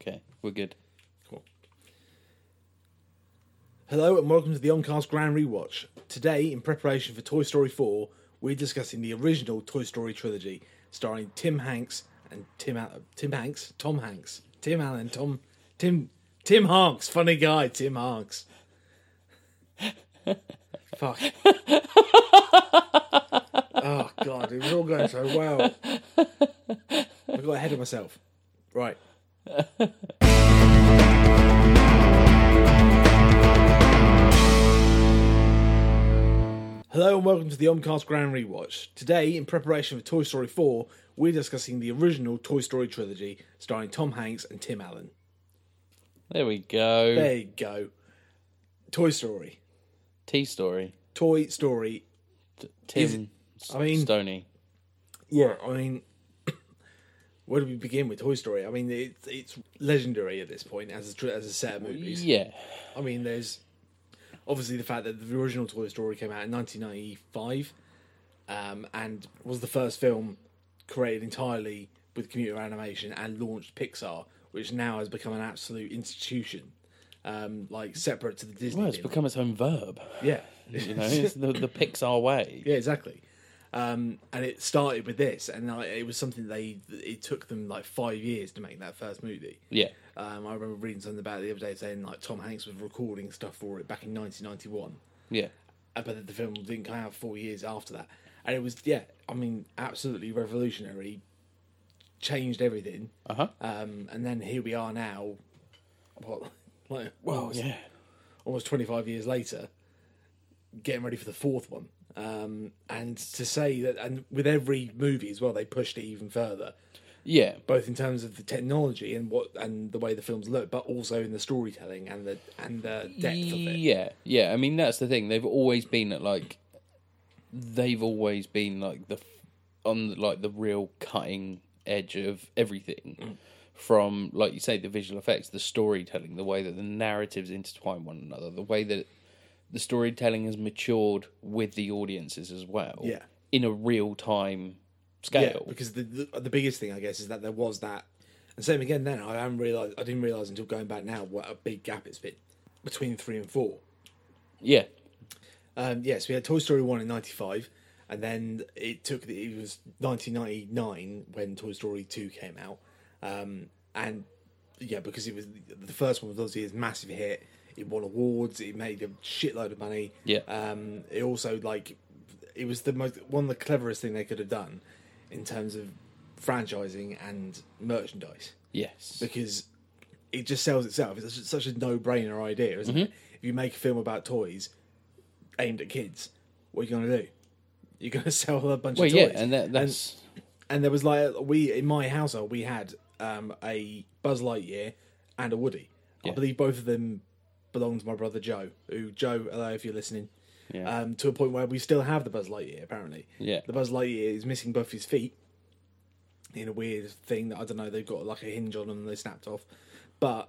Okay, we're good. Cool. Hello and welcome to the Oncast Grand Rewatch. Today, in preparation for Toy Story 4, we're discussing the original Toy Story trilogy, starring Tim Hanks and Tim Al- Tim Hanks, Tom Hanks, Tim Allen, Tom Tim Tim Hanks, funny guy, Tim Hanks. Fuck. oh god, it was all going so well. I got ahead of myself. Right. Hello and welcome to the Omcast Grand Rewatch. Today, in preparation for Toy Story 4, we're discussing the original Toy Story trilogy starring Tom Hanks and Tim Allen. There we go. There you go. Toy Story. T story. Toy Story. Tim. I mean- Stoney. Yeah, I mean, where do we begin with Toy Story? I mean, it's it's legendary at this point as a, as a set of movies. Yeah. I mean, there's obviously the fact that the original Toy Story came out in 1995 um, and was the first film created entirely with computer animation and launched Pixar, which now has become an absolute institution, um, like separate to the Disney. Well, it's thing. become its own verb. yeah, You know, it's the, the Pixar way. yeah, exactly. Um, and it started with this, and like, it was something they. It took them like five years to make that first movie. Yeah. Um, I remember reading something about it the other day saying like Tom Hanks was recording stuff for it back in 1991. Yeah. Uh, but the film didn't come out four years after that, and it was yeah, I mean, absolutely revolutionary, changed everything. Uh huh. Um, and then here we are now, what, like Well, almost, yeah. almost twenty five years later, getting ready for the fourth one. Um, and to say that, and with every movie as well, they pushed it even further, Yeah. both in terms of the technology and what and the way the films look, but also in the storytelling and the and the depth of it. Yeah, yeah. I mean, that's the thing. They've always been at like, they've always been like the on like the real cutting edge of everything. Mm. From like you say, the visual effects, the storytelling, the way that the narratives intertwine one another, the way that the storytelling has matured with the audiences as well. Yeah. in a real time scale. Yeah, because the, the the biggest thing I guess is that there was that, and same again. Then I haven't realized I didn't realize until going back now what a big gap it's been between three and four. yeah, Um, yes, we had Toy Story one in '95, and then it took it was 1999 when Toy Story two came out, um, and yeah, because it was the first one was obviously a massive hit. It won awards. It made a shitload of money. Yeah. Um, it also like it was the most one of the cleverest thing they could have done in terms of franchising and merchandise yes, because it just sells itself. It's such- a no-brainer idea, isn't it? If you make a film about toys aimed at kids, what are you going to do? You're going to sell a bunch well, of yeah, toys. and that, that's and there was like we in my household we had um, a Buzz Lightyear and a Woody. I believe both of them belong to my brother Joe. Who Joe, hello if you're listening. Yeah. Um, to a point where we still have the Buzz Lightyear. Apparently, Yeah. The Buzz Lightyear is missing both his feet in a weird thing that I don't know. They've got like a hinge on them and they snapped off, but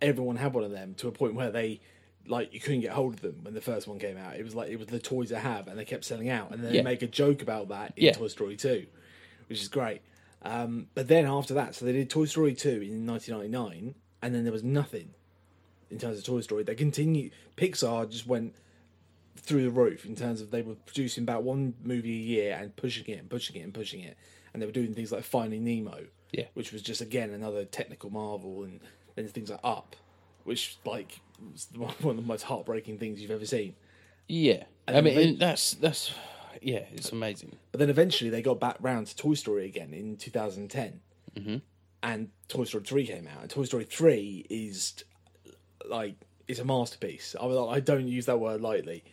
everyone had one of them to a point where they. Like you couldn't get hold of them when the first one came out. It was like it was the toys I have, and they kept selling out. And then Yeah. they make a joke about that in Yeah. Toy Story Two, which is great. Um, but then after that, so they did Toy Story 2 in 1999, and then there was nothing in terms of Toy Story. They continued, Pixar just went through the roof in terms of they were producing about one movie a year and pushing it and pushing it and pushing it. And they were doing things like Finding Nemo, Yeah. which was just, again, another technical marvel. And then things like Up, which, like, was one of the most heartbreaking things you've ever seen. yeah. I mean, they- that's that's yeah, it's amazing. But then eventually they got back round to Toy Story again in 2010. Mm-hmm. And Toy Story 3 came out. And Toy Story 3 is like, it's a masterpiece. I, mean, I don't use that word lightly.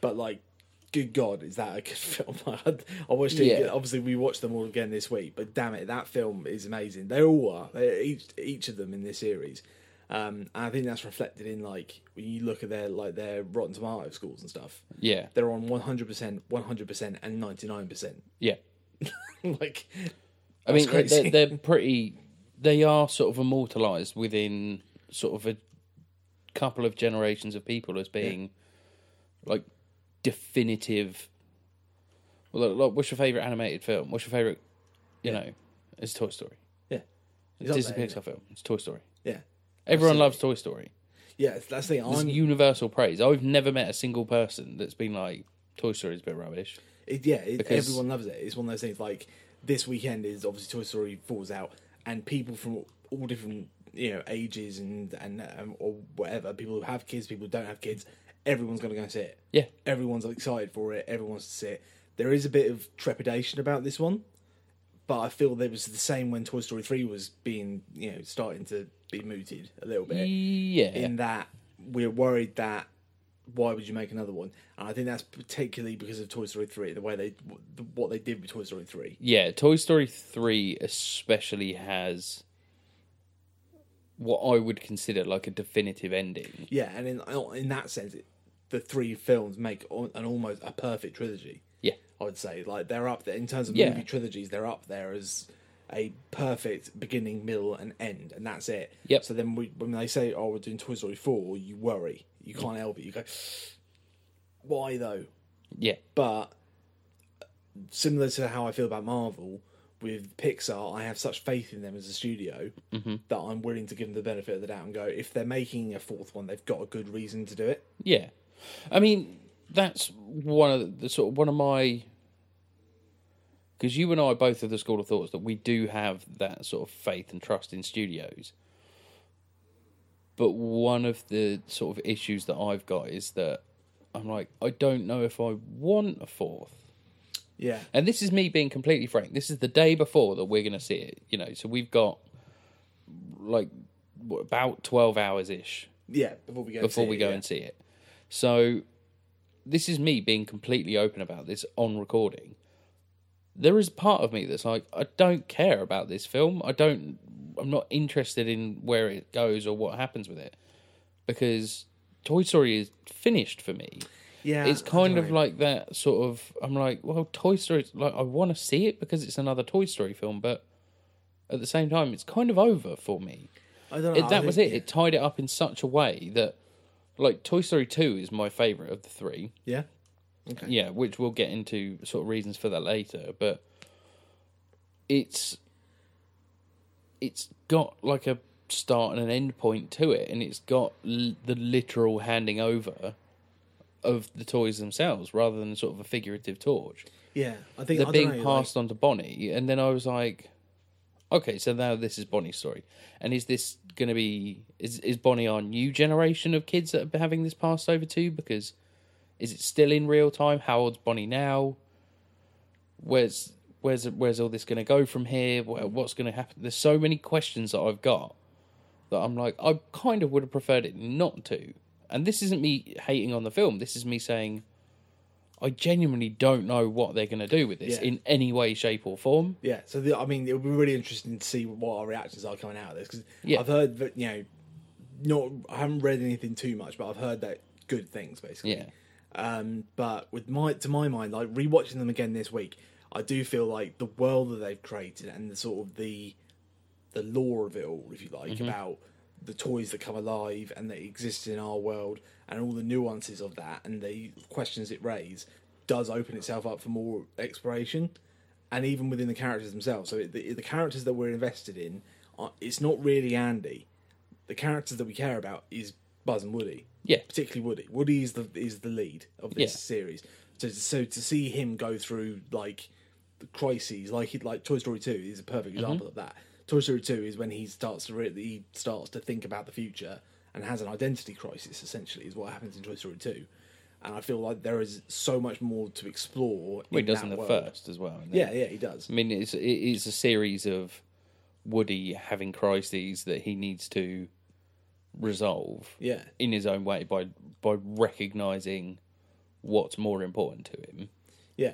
But like, good God, is that a good film? I watched it. Yeah. Obviously, we watched them all again this week. But damn it, that film is amazing. They all are. They, each each of them in this series. Um, and I think that's reflected in like when you look at their like their Rotten Tomato scores and stuff. Yeah, They're on one hundred percent, one hundred percent, and ninety nine percent. yeah. like I mean, they're, they're pretty. They are sort of immortalized within sort of a couple of generations of people as being like definitive. Well, like, what's your favorite animated film? What's your favorite? You know, it's Toy Story. yeah It's up Disney Pixar film. It's Toy Story. Yeah, Everyone loves Toy Story. yeah. That's the thing. I'm universal praise. I've never met a single person that's been like, Toy Story is a bit rubbish. It, yeah, it, Because- everyone loves it. It's one of those things. Like this weekend is obviously Toy Story falls out, and people from all different you know ages and and um, or whatever. People who have kids, people who don't have kids. Everyone's going to go and see it. Yeah. Everyone's excited for it. Everyone wants to see it. There is a bit of trepidation about this one, but I feel there was the same when Toy Story three was being you know starting to be mooted a little bit Yeah. in that we're worried that why would you make another one? And I think that's particularly because of Toy Story three, the way they what they did with Toy Story three. Yeah, Toy Story 3 especially has what I would consider like a definitive ending. Yeah, and in in that sense, it, the three films make an almost a perfect trilogy. Yeah. I would say like they're up there in terms of Yeah. movie trilogies. They're up there as a perfect beginning, middle, and end, and that's it. Yep. So then we, when they say, "Oh, we're doing Toy Story 4, you worry. You can't help it. You go, "Why though?" Yeah. but similar to how I feel about Marvel with Pixar, I have such faith in them as a studio mm-hmm. that I'm willing to give them the benefit of the doubt and go, if they're making a fourth one, they've got a good reason to do it. Yeah. I mean, that's one of the, sort of one of my because you and I both have the school of thoughts that we do have that sort of faith and trust in studios. But one of the sort of issues that I've got is that I'm like, I don't know if I want a fourth. Yeah, And this is me being completely frank. This is the day before that we're going to see it. You know, so we've got like what, about twelve hours ish yeah. Before we go, before and see we it, go yeah. and see it. So this is me being completely open about this on recording. There is part of me that's like, I don't care about this film. I don't. I'm not interested in where it goes or what happens with it because Toy Story is finished for me. Yeah, it's kind of like that sort of. I'm like, well, Toy Story. Like, I want to see it because it's another Toy Story film, but at the same time, it's kind of over for me. I don't know. It, that was it. It tied it up in such a way that, like, Toy Story Two is my favorite of the three. Yeah, okay. Yeah, which we'll get into sort of reasons for that later. But it's it's got like a start and an end point to it, and it's got l- the literal handing over of the toys themselves rather than sort of a figurative torch. yeah. I think They're I being know, like- passed on to Bonnie, and then I was like, okay, so now this is Bonnie's story, and is this going to be is is Bonnie our new generation of kids that are having this passed over to? Because is it still in real time? How old's Bonnie now? Where's where's where's all this going to go from here? What's going to happen? There's so many questions that I've got that I'm like, I kind of would have preferred it not to. And this isn't me hating on the film. This is me saying, I genuinely don't know what they're going to do with this Yeah. in any way, shape, or form. Yeah, so the, I mean, it would be really interesting to see what our reactions are coming out of this because Yeah. I've heard that you know, not I haven't read anything too much, but I've heard that good things basically. Yeah. Um, but with my to my mind, like rewatching them again this week, I do feel like the world that they've created and the sort of the the lore of it all, if you like, Mm-hmm. about the toys that come alive and that exist in our world and all the nuances of that and the questions it raises does open itself up for more exploration and even within the characters themselves. So the, the characters that we're invested in, are, it's not really Andy. The characters that we care about is Buzz and Woody. Yeah. particularly Woody. Woody is the is the lead of this Yeah. series. So so to see him go through like the crises, like he, like Toy Story two is a perfect mm-hmm. example of that. Toy Story two is when he starts to really he starts to think about the future and has an identity crisis. Essentially, is what happens in Toy Story two. And I feel like there is so much more to explore. Well, he does that in the world. first as well. Yeah, yeah, he does. I mean, it's it is a series of Woody having crises that he needs to resolve Yeah, in his own way by by recognizing what's more important to him. yeah,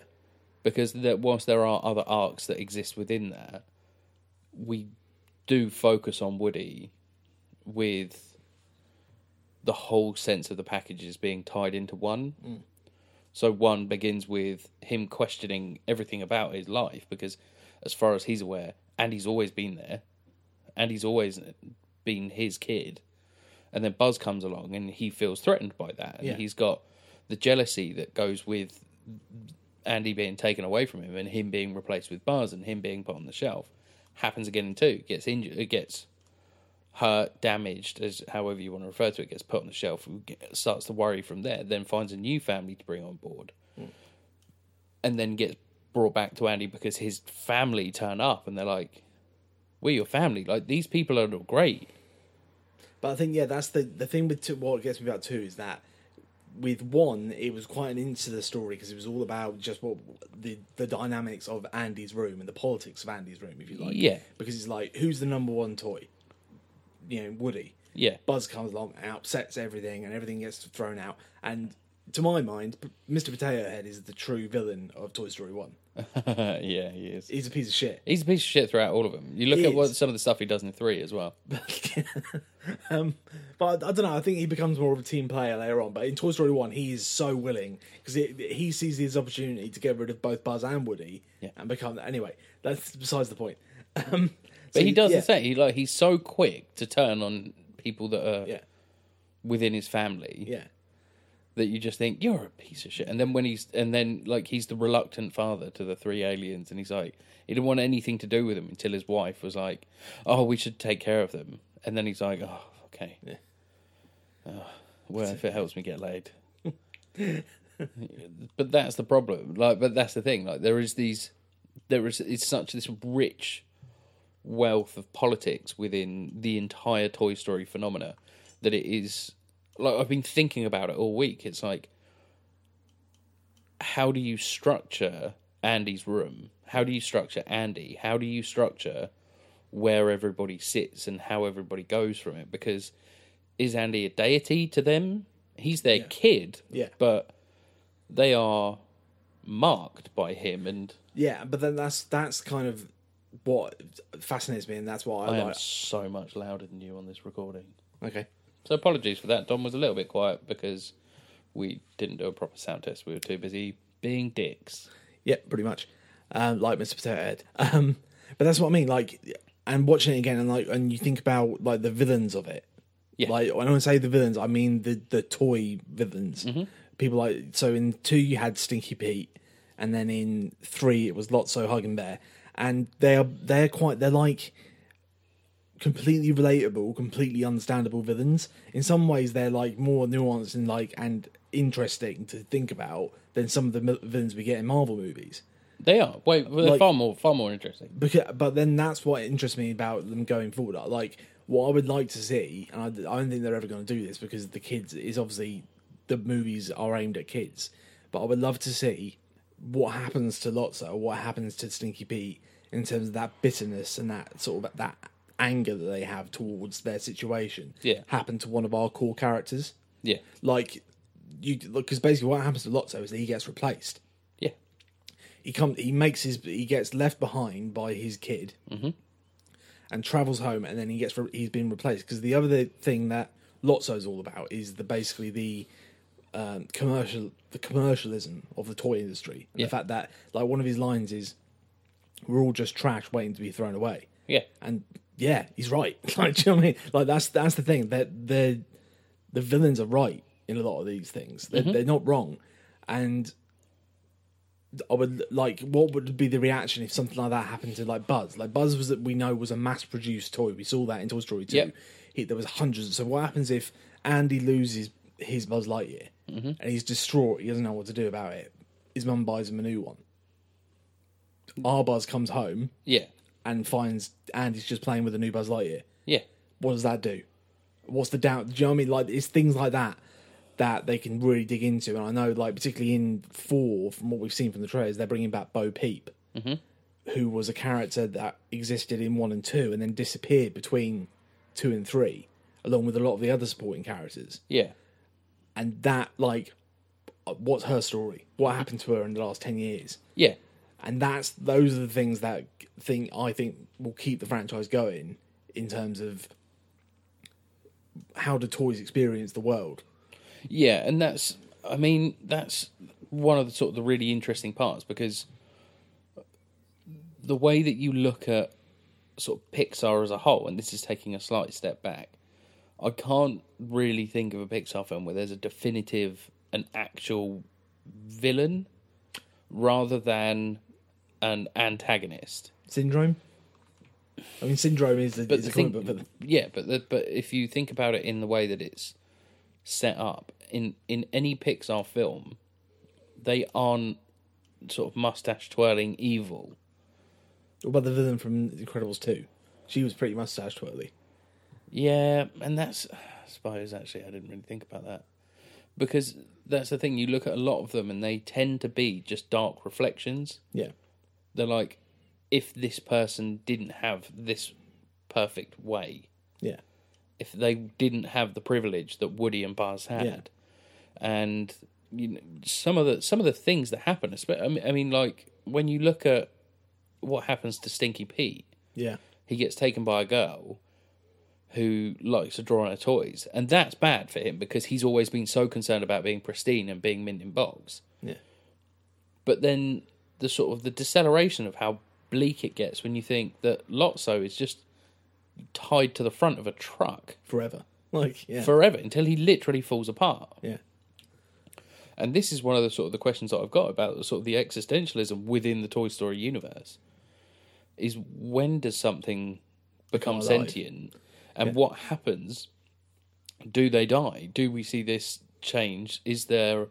Because that whilst there are other arcs that exist within that, we do focus on Woody with the whole sense of the packages being tied into one. Mm. So one begins with him questioning everything about his life because, as far as he's aware, Andy's always been there, and he's always been his kid. And then Buzz comes along and he feels threatened by that, and Yeah. he's got the jealousy that goes with Andy being taken away from him and him being replaced with Buzz and him being put on the shelf. Happens again in two. Gets injured. It gets hurt, damaged, as however you want to refer to it. Gets put on the shelf. Starts to worry from there. Then finds a new family to bring on board, hmm. and then gets brought back to Andy because his family turn up and they're like, "We're your family. Like these people are not great." But I think yeah, that's the the thing with two, what gets me about two is that with one, it was quite an into the story because it was all about just what the the dynamics of Andy's room and the politics of Andy's room, if you like. Yeah. Because it's like, who's the number one toy? You know, Woody. Yeah, Buzz comes along and upsets everything, and everything gets thrown out. And to my mind, Mr. Potato Head is the true villain of Toy Story One. yeah, he is. He's a piece of shit. He's a piece of shit throughout all of them. You look He at what is. some of the stuff he does in three as well. um, but I, don't know. I think he becomes more of a team player later on. But in Toy Story One, he is so willing because he sees his opportunity to get rid of both Buzz and Woody Yeah. and become. Anyway, that's besides the point. Um, But he does the same. He like he's so quick to turn on people that are Yeah, within his family yeah, that you just think you're a piece of shit. And then when he's and then like he's the reluctant father to the three aliens, and he's like he didn't want anything to do with them until his wife was like, "Oh, we should take care of them." And then he's like, "Oh, okay, Yeah. Oh, well, if it helps me get laid." but that's the problem. Like, but that's the thing. Like, there is these, there is it's such this rich wealth of politics within the entire Toy Story phenomena that it is like I've been thinking about it all week. It's like how do you structure Andy's room? How do you structure Andy? How do you structure where everybody sits and how everybody goes from it? Because is Andy a deity to them? He's their kid, Yeah. but they are marked by him, and yeah. But then that's that's kind of what fascinates me, and that's why I, I am like. so much louder than you on this recording. Okay, So apologies for that. Don was a little bit quiet because we didn't do a proper sound test. We were too busy being dicks. Yeah, pretty much. Um, like Mr. Potato Head. Um, but that's what I mean. Like, and watching it again, and like, and you think about like the villains of it. Yeah. Like when I say the villains, I mean the the toy villains. People like so in two you had Stinky Pete, and then in three it was Lotso, Hugging Bear, and they are they're quite they're like completely relatable, completely understandable villains. In some ways, they're like more nuanced and like and interesting to think about than some of the mil- villains we get in Marvel movies. They are. Wait, well, they're Like- far more far more interesting. Because, but then that's what interests me about them going forward. Like what I would like to see, and I, I don't think they're ever going to do this because the kids is obviously the movies are aimed at kids. But I would love to see what happens to Lotso, what happens to Stinky Pete in terms of that bitterness and that sort of that anger that they have towards their situation. Yeah. happen to one of our core characters. Yeah, Like you, because basically what happens to Lotso is that he gets replaced yeah, he comes he makes his he gets left behind by his kid and travels home and then he gets re- he's been replaced because the other thing that Lotso's all about is the basically the um, commercial the commercialism of the toy industry and Yeah. the fact that like one of his lines is we're all just trash waiting to be thrown away yeah. and yeah he's right. Like do you know what I mean? Like that's that's the thing. That the the villains are right in a lot of these things. They're, mm-hmm. they're not wrong. And I would like what would be the reaction if something like that happened to like Buzz? Like Buzz was that we know was a mass produced toy. We saw that in Toy Story 2 Yep. he, there was hundreds so what happens if Andy loses his Buzz Lightyear mm-hmm. and he's distraught he doesn't know what to do about it his mum buys him a new one. Our Buzz comes home. Yeah, and finds Andy's just playing with a new Buzz Lightyear. yeah, What does that do? What's the doubt? Do you know what I mean? Like it's things like that that they can really dig into. And I know, like particularly in four, from what we've seen from the trailers, they're bringing back Bo Peep, mm-hmm. who was a character that existed in one and two, and then disappeared between two and three, along with a lot of the other supporting characters. yeah, And that, like, uh, what's her story? What happened to her in the last ten years? yeah. And that's those are the things that think I think will keep the franchise going in terms of how do toys experience the world. Yeah, and that's I mean that's one of the sort of the really interesting parts because the way that you look at sort of Pixar as a whole, and this is taking a slight step back, I can't really think of a Pixar film where there's a definitive, an actual villain rather than an antagonist. Syndrome. I mean, Syndrome is a, but is the a comic thing, book, but yeah, but the, but if you think about it in the way that it's set up in in any Pixar film, they aren't sort of mustache twirling evil. what about the villain from Incredibles 2? She was pretty mustache twirly. Yeah, and that's I suppose actually I didn't really think about that because that's the thing. You look at a lot of them, and they tend to be just dark reflections. Yeah. They're like, if this person didn't have this perfect way, Yeah. if they didn't have the privilege that Woody and Buzz had, Yeah. and you know, some of the some of the things that happen. I mean, I mean, like when you look at what happens to Stinky Pete, Yeah. he gets taken by a girl who likes to draw on her toys, and that's bad for him because he's always been so concerned about being pristine and being mint in box. Yeah. But then the sort of the deceleration of how bleak it gets when you think that Lotso is just tied to the front of a truck Forever. Like, yeah. forever until he literally falls apart. yeah. And this is one of the sort of the questions that I've got about the sort of the existentialism within the Toy Story universe. Is when does something become alive. sentient, and what happens? Do they die? Do we see this change? Is there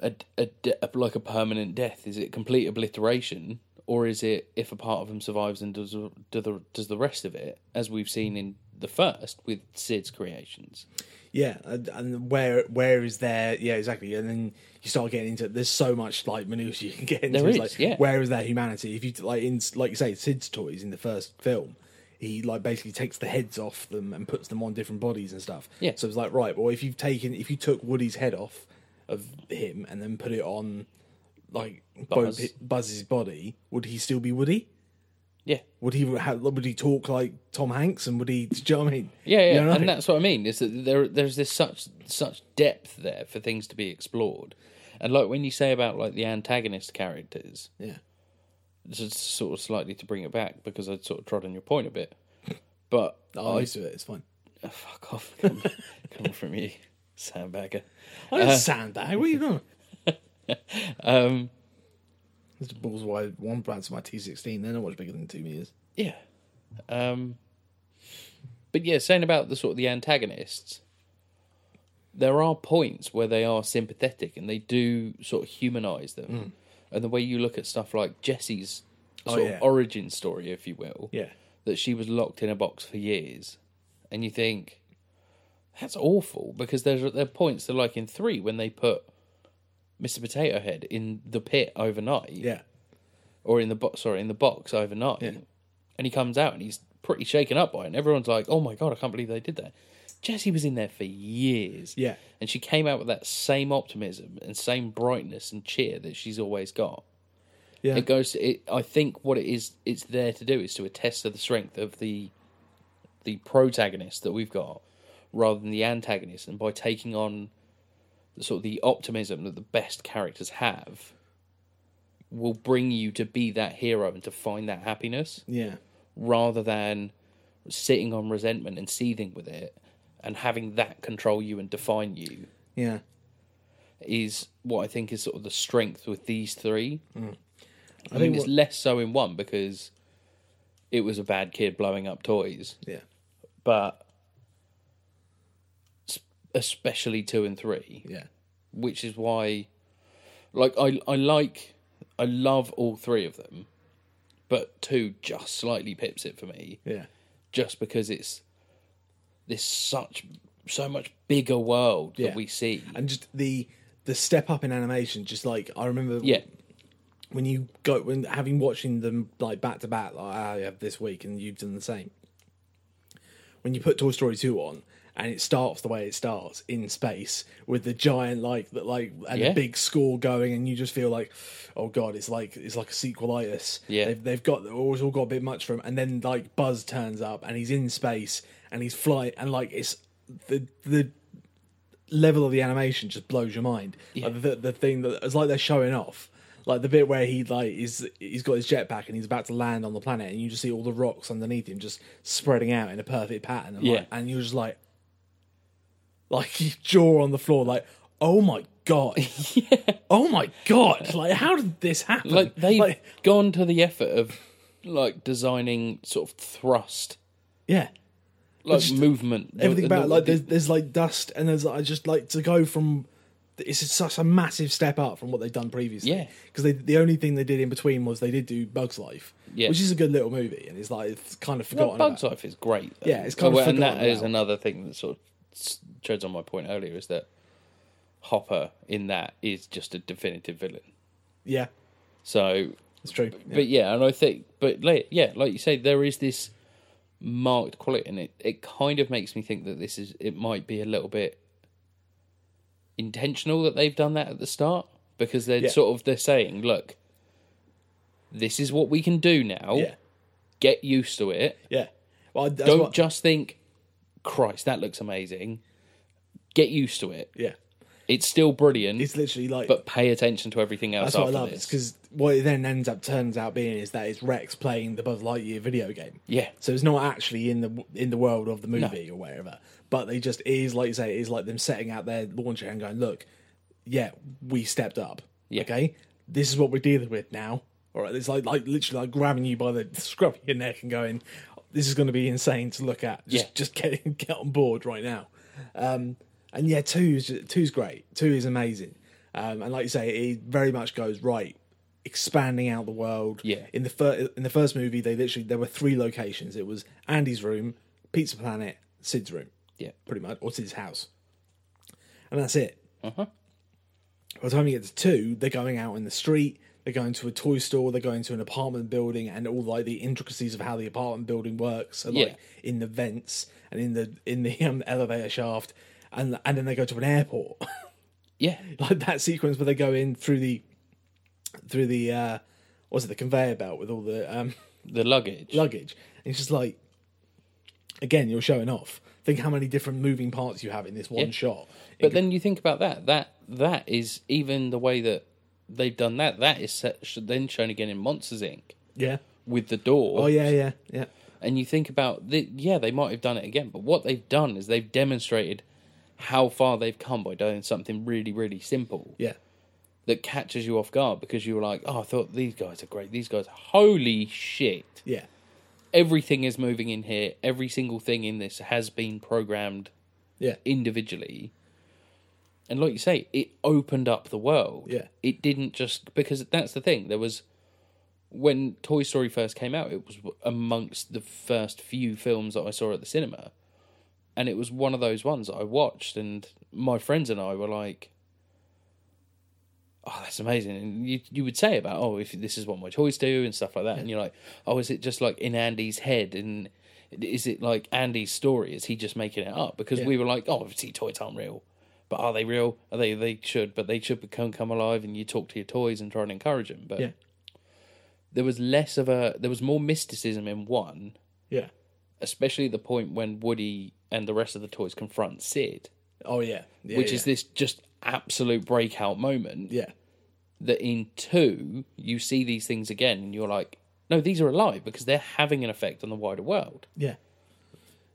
a, a, a like a permanent death? Is it complete obliteration, or is it if a part of him survives and does do the does the rest of it, as we've seen in the first with Sid's creations? Yeah, and, where where is there? Yeah, exactly. And then you start getting into there's so much like minutiae you can get into. There It's like, yeah. Where is their humanity? If you like in like you say, Sid's toys in the first film, he like basically takes the heads off them and puts them on different bodies and stuff. Yeah. So it's like right, well, if you've taken if you took Woody's head off of him and then put it on like Buzz. Buzz. Buzz's body, would he still be Woody? Yeah, Would he have, would he talk like Tom Hanks and would he? Do you know what I mean? Yeah, yeah, You know? and that's what I mean. Is that there? There's this such such depth there for things to be explored, and like when you say about like the antagonist characters, yeah, just sort of slightly to bring it back because I'd sort of trod on your point a bit, but oh, I used to it. It's fine. oh, fuck off, come, come from you, sandbagger. I didn't sandbag. What are you doing? Um, There's balls wide one branch of my T16. They're not much bigger than two meters. yeah, um, but yeah, saying about the sort of the antagonists, there are points where they are sympathetic and they do sort of humanize them. And the way you look at stuff like Jessie's Oh, sort yeah. of origin story, if you will, Yeah, that she was locked in a box for years, and you think that's awful because there's there are points that like in three when they put Mr. Potato Head in the pit overnight, yeah, or in the box, sorry, in the box overnight, Yeah. and he comes out and he's pretty shaken up by it, and everyone's like, "Oh my god, I can't believe they did that." Jessie was in there for years, yeah, and she came out with that same optimism and same brightness and cheer that she's always got. yeah. It goes. It, I think what it is, it's there to do is to attest to the strength of the the protagonist that we've got, rather than the antagonist. And by taking on the sort of the optimism that the best characters have, will bring you to be that hero and to find that happiness, yeah, rather than sitting on resentment and seething with it and having that control you and define you. yeah. Is what I think is sort of the strength with these three. Mm. I, I mean, think it's what- less so in one because it was a bad kid blowing up toys, Yeah, but especially two and three, yeah, which is why, like, I I like, I love all three of them, but two just slightly pips it for me, yeah, just because it's this such so much bigger world Yeah. that we see. and just the the step up in animation. Just like I remember, yeah, when you go when having watching them like back to back, like ah, I have this week, and you've done the same. When you put Toy Story two on. And it starts the way it starts in space with the giant like that like and Yeah. the big score going, and you just feel like, oh god, it's like it's like a sequelitis. Yeah. they've, they've got always all got a bit much for him, and then like Buzz turns up and he's in space and he's flying, and like it's the the level of the animation just blows your mind. Like, the the thing that it's like they're showing off, like the bit where he like is he's got his jetpack and he's about to land on the planet, and you just see all the rocks underneath him just spreading out in a perfect pattern. And, Yeah. like, and you're just like, like jaw on the floor, like, oh my god, oh my god, like how did this happen? like they've like, gone to the effort of like designing sort of thrust, Yeah, like just movement. everything The- about the- like there's there's like dust and there's like just like to go from it's such a massive step up from what they've done previously. Yeah. because they the only thing they did in between was they did do Bugs Life, Yeah. which is a good little movie, and it's like it's kind of Well, forgotten. Bugs about. Life is great. though. Yeah, it's kind of Well, and that is another thing that sort of treads on my point earlier is that Hopper in that is just a definitive villain. Yeah, So, it's true. Yeah. but yeah, and I think, but like, yeah, like you say, there is this marked quality, and it it kind of makes me think that this is it might be a little bit intentional that they've done that at the start because they're Yeah. sort of they're saying, look, this is what we can do now. yeah, Get used to it. yeah. Well, Don't what- just think, Christ, that looks amazing. Get used to it. yeah. It's still brilliant, It's literally like but pay attention to everything else that's what I love. this. because what it then ends up turns out being is that it's Rex playing the Buzz Lightyear video game. Yeah. So it's not actually in the in the world of the movie or whatever. But they just it is like you say, it is like them setting out their launcher and going, look, yeah, we stepped up. Yeah. Okay, this is what we're dealing with now. All right, it's like like literally like grabbing you by the scruff of your neck and going, this is going to be insane to look at. Just Yeah. just get get on board right now. Um, and yeah, two's two's great. Two is amazing. Um, and like you say, it very much goes right, expanding out the world. Yeah. In the fir- in the first movie, they literally there were three locations. It was Andy's room, Pizza Planet, Sid's room, Yeah. pretty much, or Sid's house, and that's it. Uh-huh. By the time you get to two, they're going out in the street. They're going to a toy store. They're going to an apartment building, and all like the intricacies of how the apartment building works. Like Yeah. in the vents and in the in the um, elevator shaft, and and then they go to an airport. Yeah. like that sequence where they go in through the through the uh what's it the conveyor belt with all the um The luggage. luggage and it's just like again you're showing off think how many different moving parts you have in this one Yeah. shot But then you think about that. That that is even the way that they've done that. That is set, then shown again in Monsters Inc. yeah with the door. oh yeah yeah yeah And you think about the yeah, they might have done it again, but what they've done is they've demonstrated how far they've come by doing something really, really simple yeah that catches you off guard because you were like, oh, I thought these guys are great. These guys, holy shit! yeah Everything is moving in here. Every single thing in this has been programmed yeah individually. And like you say, it opened up the world. Yeah. It didn't just because that's the thing. There was when Toy Story first came out, it was amongst the first few films that I saw at the cinema. And it was one of those ones that I watched and my friends and I were like Oh, that's amazing. And you you would say about, oh, if this is what my toys do and stuff like that. And you're like, oh, is it just like in Andy's head? And is it like Andy's story? Is he just making it up? Because we were like, oh, obviously toys aren't real. But are they real? Are they? They should, but they should become come alive, and you talk to your toys and try and encourage them. But yeah there was less of a, there was more mysticism in one, yeah especially the point when Woody and the rest of the toys confront Sid, oh yeah, yeah which yeah. is this just absolute breakout moment. yeah That in two, you see these things again, and you're like, no, these are alive because they're having an effect on the wider world. yeah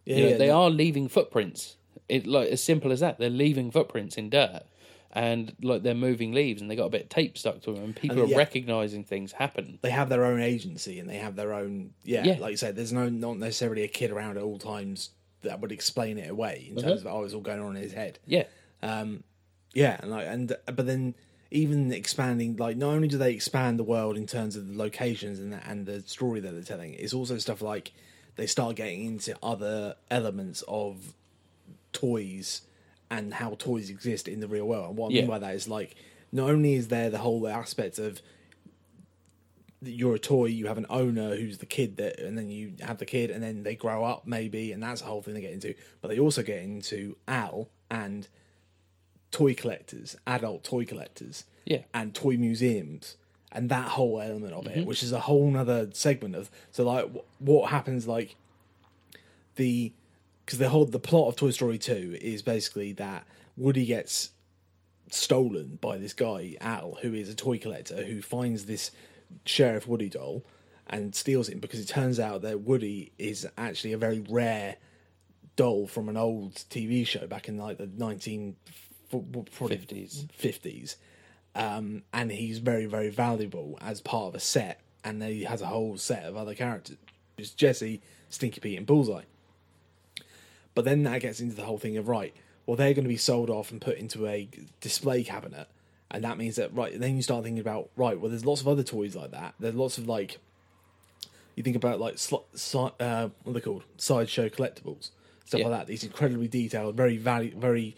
yeah, You know, yeah they are leaving footprints. It like as simple as that. They're leaving footprints in dirt, and like they're moving leaves, and they got a bit of tape stuck to them, and people And, are yeah. recognizing things happen. they have their own agency and they have their own yeah, Yeah. like you said there's no not necessarily a kid around at all times that would explain it away in Uh-huh. terms of oh it's all going on in his head Yeah, yeah and like and but then even expanding like not only do they expand the world in terms of the locations and the, and the story that they're telling it's also stuff like they start getting into other elements of toys and how toys exist in the real world and what i Yeah. mean by that is like not only is there the whole aspect of you're a toy, you have an owner who's the kid that, and then you have the kid, and then they grow up maybe, and that's the whole thing they get into. But they also get into Al and toy collectors, adult toy collectors, Yeah. Mm-hmm. and toy museums, and that whole element of it, which is a whole nother segment of. So like, wh- what happens like the because the whole the plot of Toy Story two is basically that Woody gets stolen by this guy Al, who is a toy collector, who finds this Sheriff Woody doll and steals it because it turns out that Woody is actually a very rare doll from an old TV show back in like the nineteen Fifties. fifties, um, and he's very very valuable as part of a set and he has a whole set of other characters. It's Jessie, Stinky Pete, and Bullseye. But then that gets into the whole thing of right. Well, they're going to be sold off and put into a display cabinet, and that means that right. Then you start thinking about right. Well, there's lots of other toys like that. There's lots of like. You think about like sli- si- uh, what are they called? Sideshow collectibles, stuff Yeah. like that. These incredibly detailed, very value, very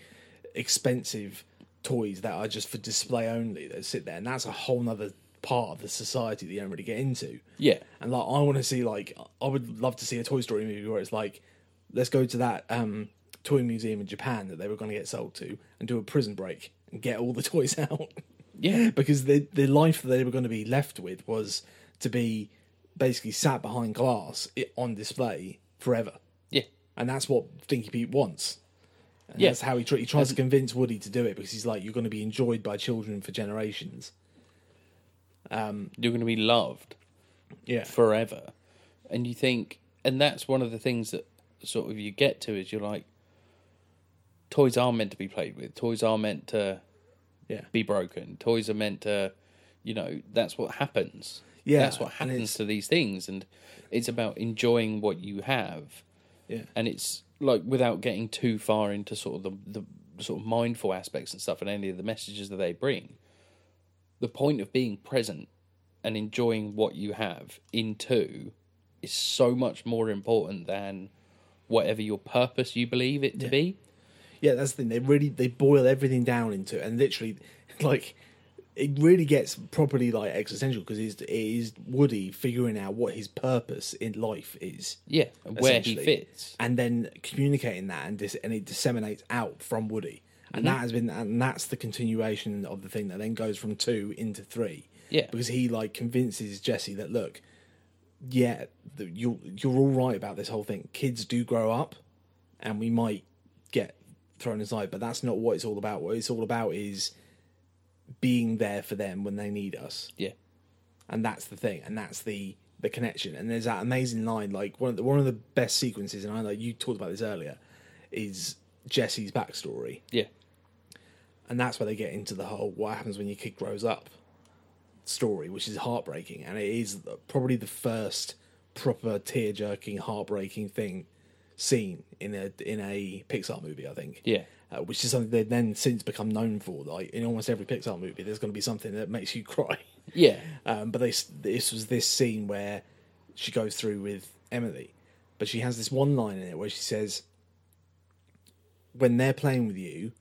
expensive toys that are just for display only that sit there, and that's a whole nother part of the society that you don't really get into. Yeah. And like, I want to see like, I would love to see a Toy Story movie where it's like, let's go to that um, toy museum in Japan that they were going to get sold to and do a prison break and get all the toys out. Yeah. because the the life that they were going to be left with was to be basically sat behind glass on display forever, Yeah. and that's what Stinky Pete wants. And Yeah. that's how he, tr- he tries to convince Woody to do it because he's like, you're going to be enjoyed by children for generations. Um, You're going to be loved Yeah, forever. And you think, and that's one of the things that sort of you get to is you're like, toys are meant to be played with. Toys are meant to yeah, be broken. Toys are meant to, you know, that's what happens. Yeah, That's what happens to these things. And it's about enjoying what you have. yeah, And it's like without getting too far into sort of the, the sort of mindful aspects and stuff and any of the messages that they bring. The point of being present and enjoying what you have in two is so much more important than whatever your purpose you believe it to be. yeah. That's the thing. They really they boil everything down into it, and literally, like, it really gets properly like existential because it is, Woody figuring out what his purpose in life is. Yeah, and where he fits. and then communicating that and dis- and it disseminates out from Woody, and mm-hmm. that has been and that's the continuation of the thing that then goes from two into three. Yeah. because he like convinces Jessie that look, yeah, the, you're you're all right about this whole thing. Kids do grow up, and we might get thrown aside, but that's not what it's all about. What it's all about is being there for them when they need us Yeah. and that's the thing, and that's the the connection. And there's that amazing line, like one of the one of the best sequences, and I know you talked about this earlier, is Jessie's backstory, Yeah. and that's where they get into the whole what happens when your kid grows up story, which is heartbreaking, and it is probably the first proper tear jerking, heartbreaking thing seen in a in a Pixar movie. I think, Yeah. uh, which is something they've then since become known for. Like in almost every Pixar movie, there's going to be something that makes you cry. Yeah. Um, but they, this was this scene where she goes through with Emily, but she has this one line in it where she says, "When they're playing with you,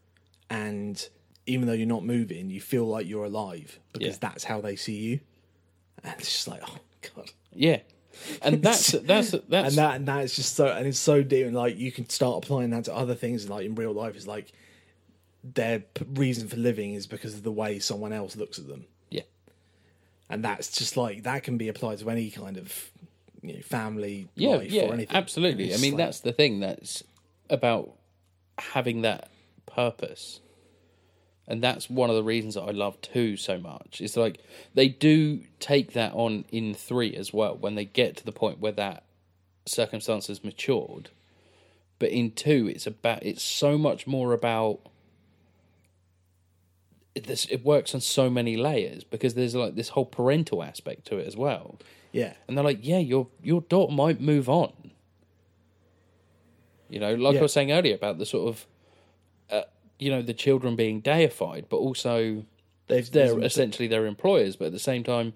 and even though you're not moving, you feel like you're alive because Yeah. that's how they see you." And it's just like, oh god, Yeah. And that's that's that's and that and that is just so and it's so deep and like you can start applying that to other things like in real life. Is like their p- reason for living is because of the way someone else looks at them yeah. and that's just like that can be applied to any kind of you know family Yeah, life yeah, or anything absolutely. I mean, like- that's the thing that's about having that purpose, and that's one of the reasons that I love two so much. It's like they do take that on in three as well when they get to the point where that circumstance has matured. But in two, it's about it's so much more about. It, this, it works on so many layers because there's like this whole parental aspect to it as well. yeah And they're like, yeah, your your daughter might move on. You know, like Yeah. I was saying earlier about the sort of, you know, the children being deified, but also they've they're essentially their employers, but at the same time,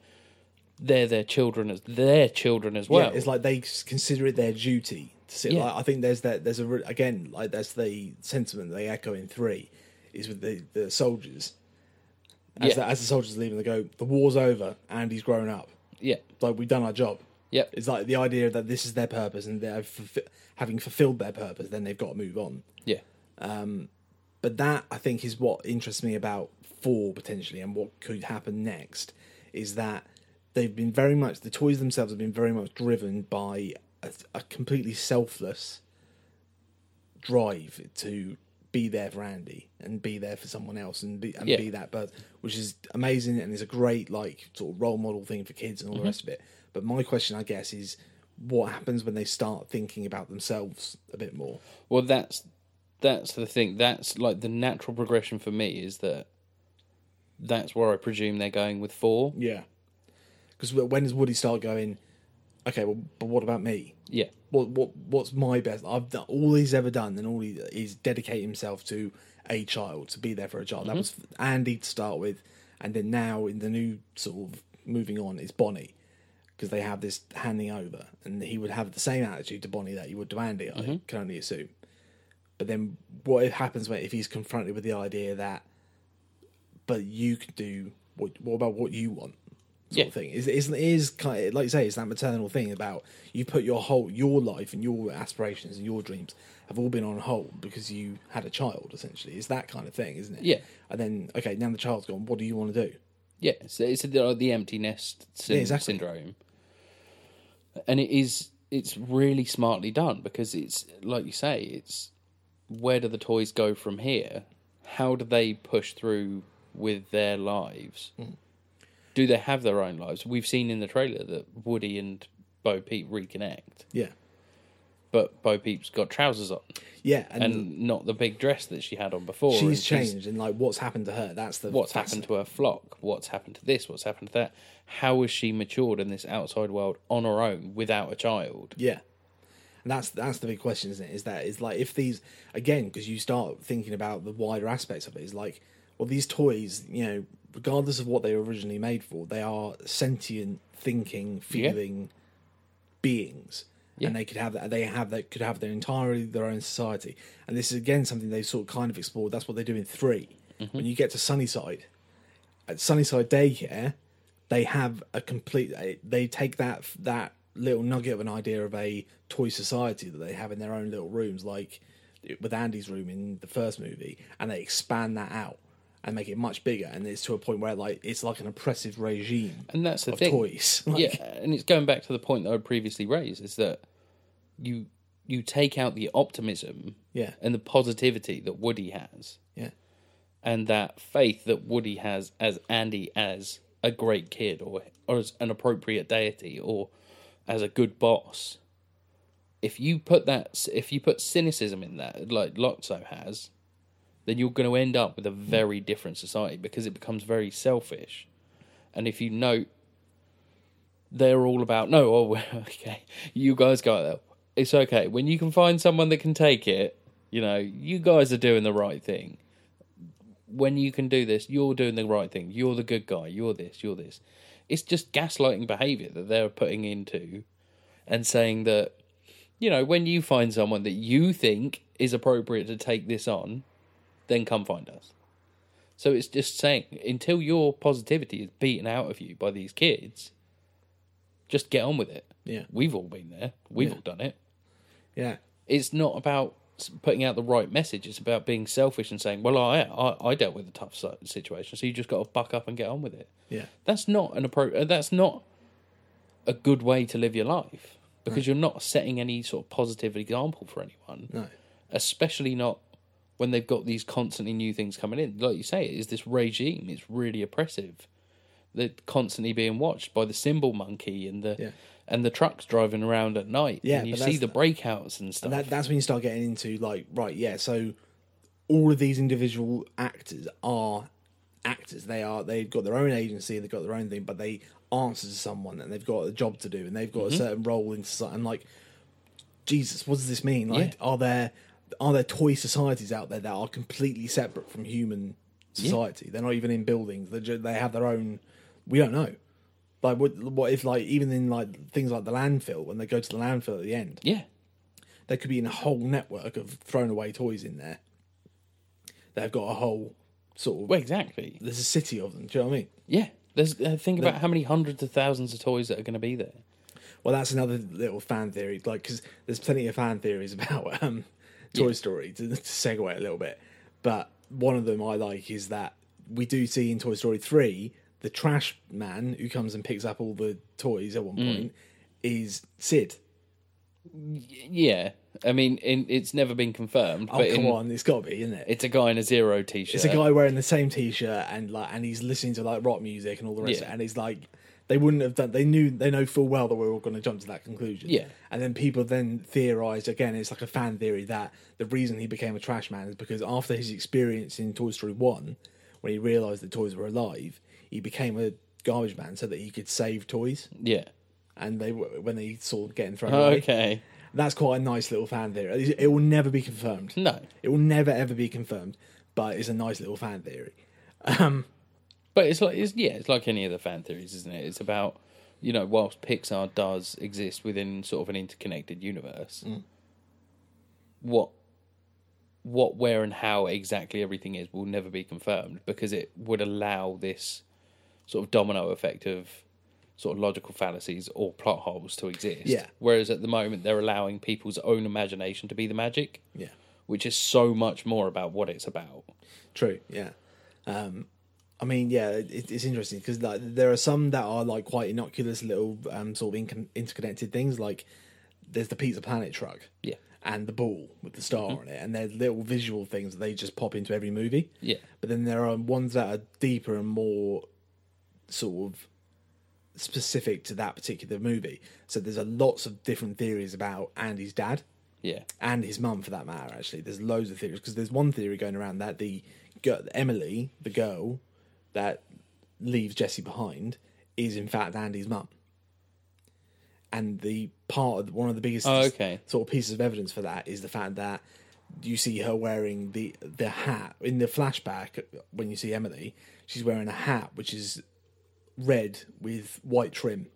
they're their children as their children as well. yeah, it's like they consider it their duty to sit Yeah. like, i think there's that there's a again like that's the sentiment they echo in three is with the the soldiers as, Yeah. the, as the soldiers leaving they go the war's over and he's grown up yeah, like we've done our job Yep. it's like the idea that this is their purpose and they're having fulfilled their purpose then they've got to move on yeah, um, but that I think is what interests me about four potentially and what could happen next is that they've been very much the toys themselves have been very much driven by a, a completely selfless drive to be there for Andy and be there for someone else and be and Yeah. be that but which is amazing and is a great like sort of role model thing for kids and all the mm-hmm. rest of it. But my question I guess is what happens when they start thinking about themselves a bit more? Well, that's that's the thing. That's like the natural progression for me is that that's where I presume they're going with four. yeah Because when does Woody start going? Okay, well, but what about me? Yeah. What what what's my best? I've done all he's ever done, and all he is dedicate himself to a child to be there for a child. That mm-hmm. was Andy to start with, and then now in the new sort of moving on is Bonnie because they have this handing over, and he would have the same attitude to Bonnie that he would to Andy. I mm-hmm. can only assume. But then what happens when if he's confronted with the idea that, but you can do what? What about what you want? Sort Yeah. of thing is is is kind of, like you say, it's that maternal thing about you put your whole your life and your aspirations and your dreams have all been on hold because you had a child. Essentially, it's that kind of thing, isn't it? Yeah. And then okay, now the child's gone. What do you want to do? Yeah, so it's the, the empty nest Yeah, exactly. syndrome, and it is it's really smartly done because it's like you say, it's where do the toys go from here? How do they push through with their lives? Hmm. Do they have their own lives? We've seen in the trailer that Woody and Bo Peep reconnect, Yeah. but Bo Peep's got trousers on Yeah, and, and not the big dress that she had on before. and she's changed, and like what's happened to her? That's the what's that's- happened to her flock, what's happened to this, what's happened to that. How has she matured in this outside world on her own without a child? Yeah, and that's that's the big question, isn't it? Is that is like if these again because you start thinking about the wider aspects of it is like well these toys you know regardless of what they were originally made for they are sentient thinking feeling beings Yeah. and they could have that they have that could have their entirely their own society and this is again something they sort of kind of explored that's what they do in 3 mm-hmm. when you get to Sunnyside at Sunnyside Daycare, they have a complete. They take that that little nugget of an idea of a toy society that they have in their own little rooms, like with Andy's room in the first movie, and they expand that out and make it much bigger, and it's to a point where like it's like an oppressive regime And that's the of thing. toys. Like, yeah, and it's going back to the point that I previously raised is that you you take out the optimism yeah, and the positivity that Woody has yeah, and that faith that Woody has as Andy as a great kid or or as an appropriate deity or as a good boss. If you put that if you put cynicism in that like Lotso has, then you're going to end up with a very different society because it becomes very selfish. And if you note they're all about no, oh okay, you guys go out there. It's okay. When you can find someone that can take it, you know, you guys are doing the right thing when you can do this, you're doing the right thing. You're the good guy. You're this. You're this. It's just gaslighting behavior that they're putting into and saying that, you know, when you find someone that you think is appropriate to take this on, then come find us. So it's just saying until your positivity is beaten out of you by these kids, just get on with it. Yeah. We've all been there. We've Yeah. all done it yeah, it's not about putting out the right message. It's about being selfish and saying, "Well, I I, I dealt with a tough situation, so you just got to buck up and get on with it." yeah, That's not an appropriate. Uh, that's not a good way to live your life because you're not setting any sort of positive example for anyone, no, especially not when they've got these constantly new things coming in. Like you say, it is this regime. It's really oppressive. They're constantly being watched by the cymbal monkey and the Yeah. And the trucks driving around at night. Yeah, and you see the breakouts and stuff. And that, that's when you start getting into like right yeah so all of these individual actors are actors they are they've got their own agency they've got their own thing but they answer to someone and they've got a job to do and they've got Mm-hmm. a certain role in society and like jesus what does this mean like Yeah. are there are there toy societies out there that are completely separate from human society they're not even in buildings they they have their own we don't know like what what if like even in like things like the landfill when they go to the landfill at the end yeah. there could be in a whole network of thrown away toys in there. They've got a whole sort of. Well, exactly. There's a city of them. Do you know what I mean? Yeah. There's uh, think about how many hundreds of thousands of toys that are going to be there. Well, that's another little fan theory. Like, because there's plenty of fan theories about um, Toy Yeah. Story to, to segue a little bit. But one of them I like is that we do see in Toy Story three the trash man who comes and picks up all the toys at one Mm. point is Sid. Yeah. I mean, in, it's never been confirmed, Oh but come in- on, it's got to be, isn't it? it's a guy in a zero t-shirt. It's a guy wearing the same t-shirt and like, and he's listening to like rock music and all the rest. Of it. And he's like, they wouldn't have done. They knew, they know full well that we're all going to jump to that conclusion. Yeah. And then people then theorized again. It's like a fan theory that the reason he became a trash man is because after his experience in Toy Story One, when he realized the toys were alive, he became a garbage man so that he could save toys. Yeah. And they when they saw getting thrown away, Okay. that's quite a nice little fan theory. It will never be confirmed. No. It will never ever be confirmed, but it's a nice little fan theory. Um, but it's like it's yeah, it's like any of the fan theories, isn't it? It's about you know, whilst Pixar does exist within sort of an interconnected universe, mm. what what where and how exactly everything is will never be confirmed because it would allow this sort of domino effect of sort of logical fallacies or plot holes to exist. Yeah. Whereas at the moment they're allowing people's own imagination to be the magic, Yeah, which is so much more about what it's about. true. Yeah, um, I mean, yeah, it, it's interesting because like, there are some that are like quite innocuous little um, sort of in- interconnected things. Like there's the Pizza Planet truck, Yeah. and the ball with the star on it, and they're little visual things that they just pop into every movie. Yeah. But then there are ones that are deeper and more sort of specific to that particular movie. So there's a lots of different theories about Andy's dad Yeah. and his mum for that matter. Actually, there's loads of theories because there's one theory going around that the girl, Emily, the girl that leaves Jessie behind, is in fact Andy's mum. And the part of one of the biggest Oh, okay. sort of pieces of evidence for that is the fact that you see her wearing the the hat in the flashback when you see Emily. She's wearing a hat which is red with white trim,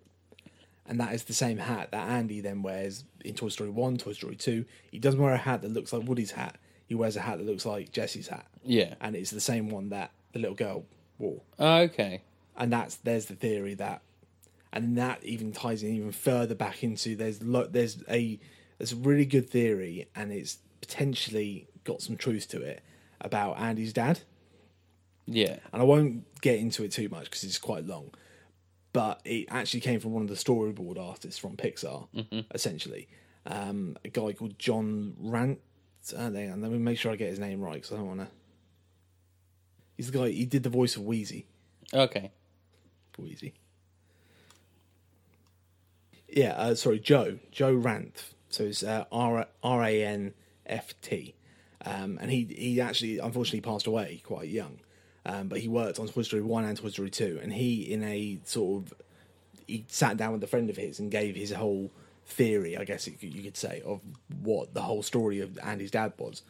and that is the same hat that Andy then wears in Toy Story One, Toy Story Two. He doesn't wear a hat that looks like Woody's hat. He wears a hat that looks like Jessie's hat, Yeah. and it's the same one that the little girl wore. Oh, okay. And that's there's the theory that, and that even ties in even further back into there's lo- there's a there's a really good theory, and it's potentially got some truth to it about Andy's dad Yeah. and I won't get into it too much because it's quite long. But it actually came from one of the storyboard artists from Pixar, essentially. Um, a guy called John Rant. Uh, hang on, let me make sure I get his name right because I don't want to. He's the guy. He did the voice of Wheezy. Okay. Wheezy. Yeah, uh, sorry, Joe. Joe Ranft. So it's uh, R R A N F T. Um, and he he actually unfortunately passed away quite young. Um, but he worked on Toy Story 1 and Toy Story 2. And he, in a sort of. He sat down with a friend of his and gave his whole theory, I guess you could, say, of what the whole story of Andy's dad was.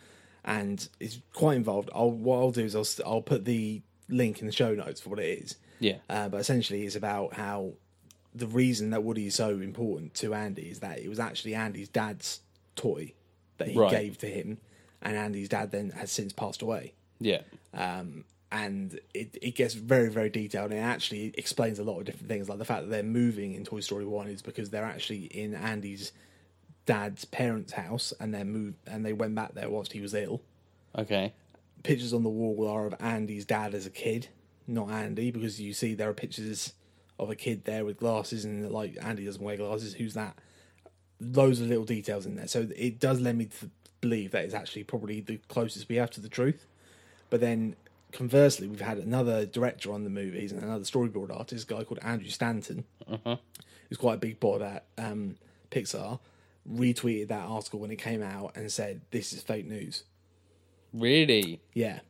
And it's quite involved. I'll, what I'll do is I'll, I'll put the link in the show notes for what it is. Yeah. Uh, but essentially, it's about how the reason that Woody is so important to Andy is that it was actually Andy's dad's toy that he Right. gave to him, and Andy's dad then has since passed away. Yeah. Um, and it, it gets very, very detailed, and it actually explains a lot of different things, like the fact that they're moving in Toy Story One is because they're actually in Andy's dad's parents' house, and they moved, and they went back there whilst he was ill Okay. pictures on the wall are of Andy's dad as a kid, not Andy, because you see there are pictures of a kid there with glasses, and like Andy doesn't wear glasses. Who's that? Loads of little details in there, so it does led me to believe that it's actually probably the closest we have to the truth. But then, conversely, we've had another director on the movies and another storyboard artist, a guy called Andrew Stanton, who's quite a big boy at um, Pixar. Retweeted that article when it came out and said, "This is fake news." Really? Yeah.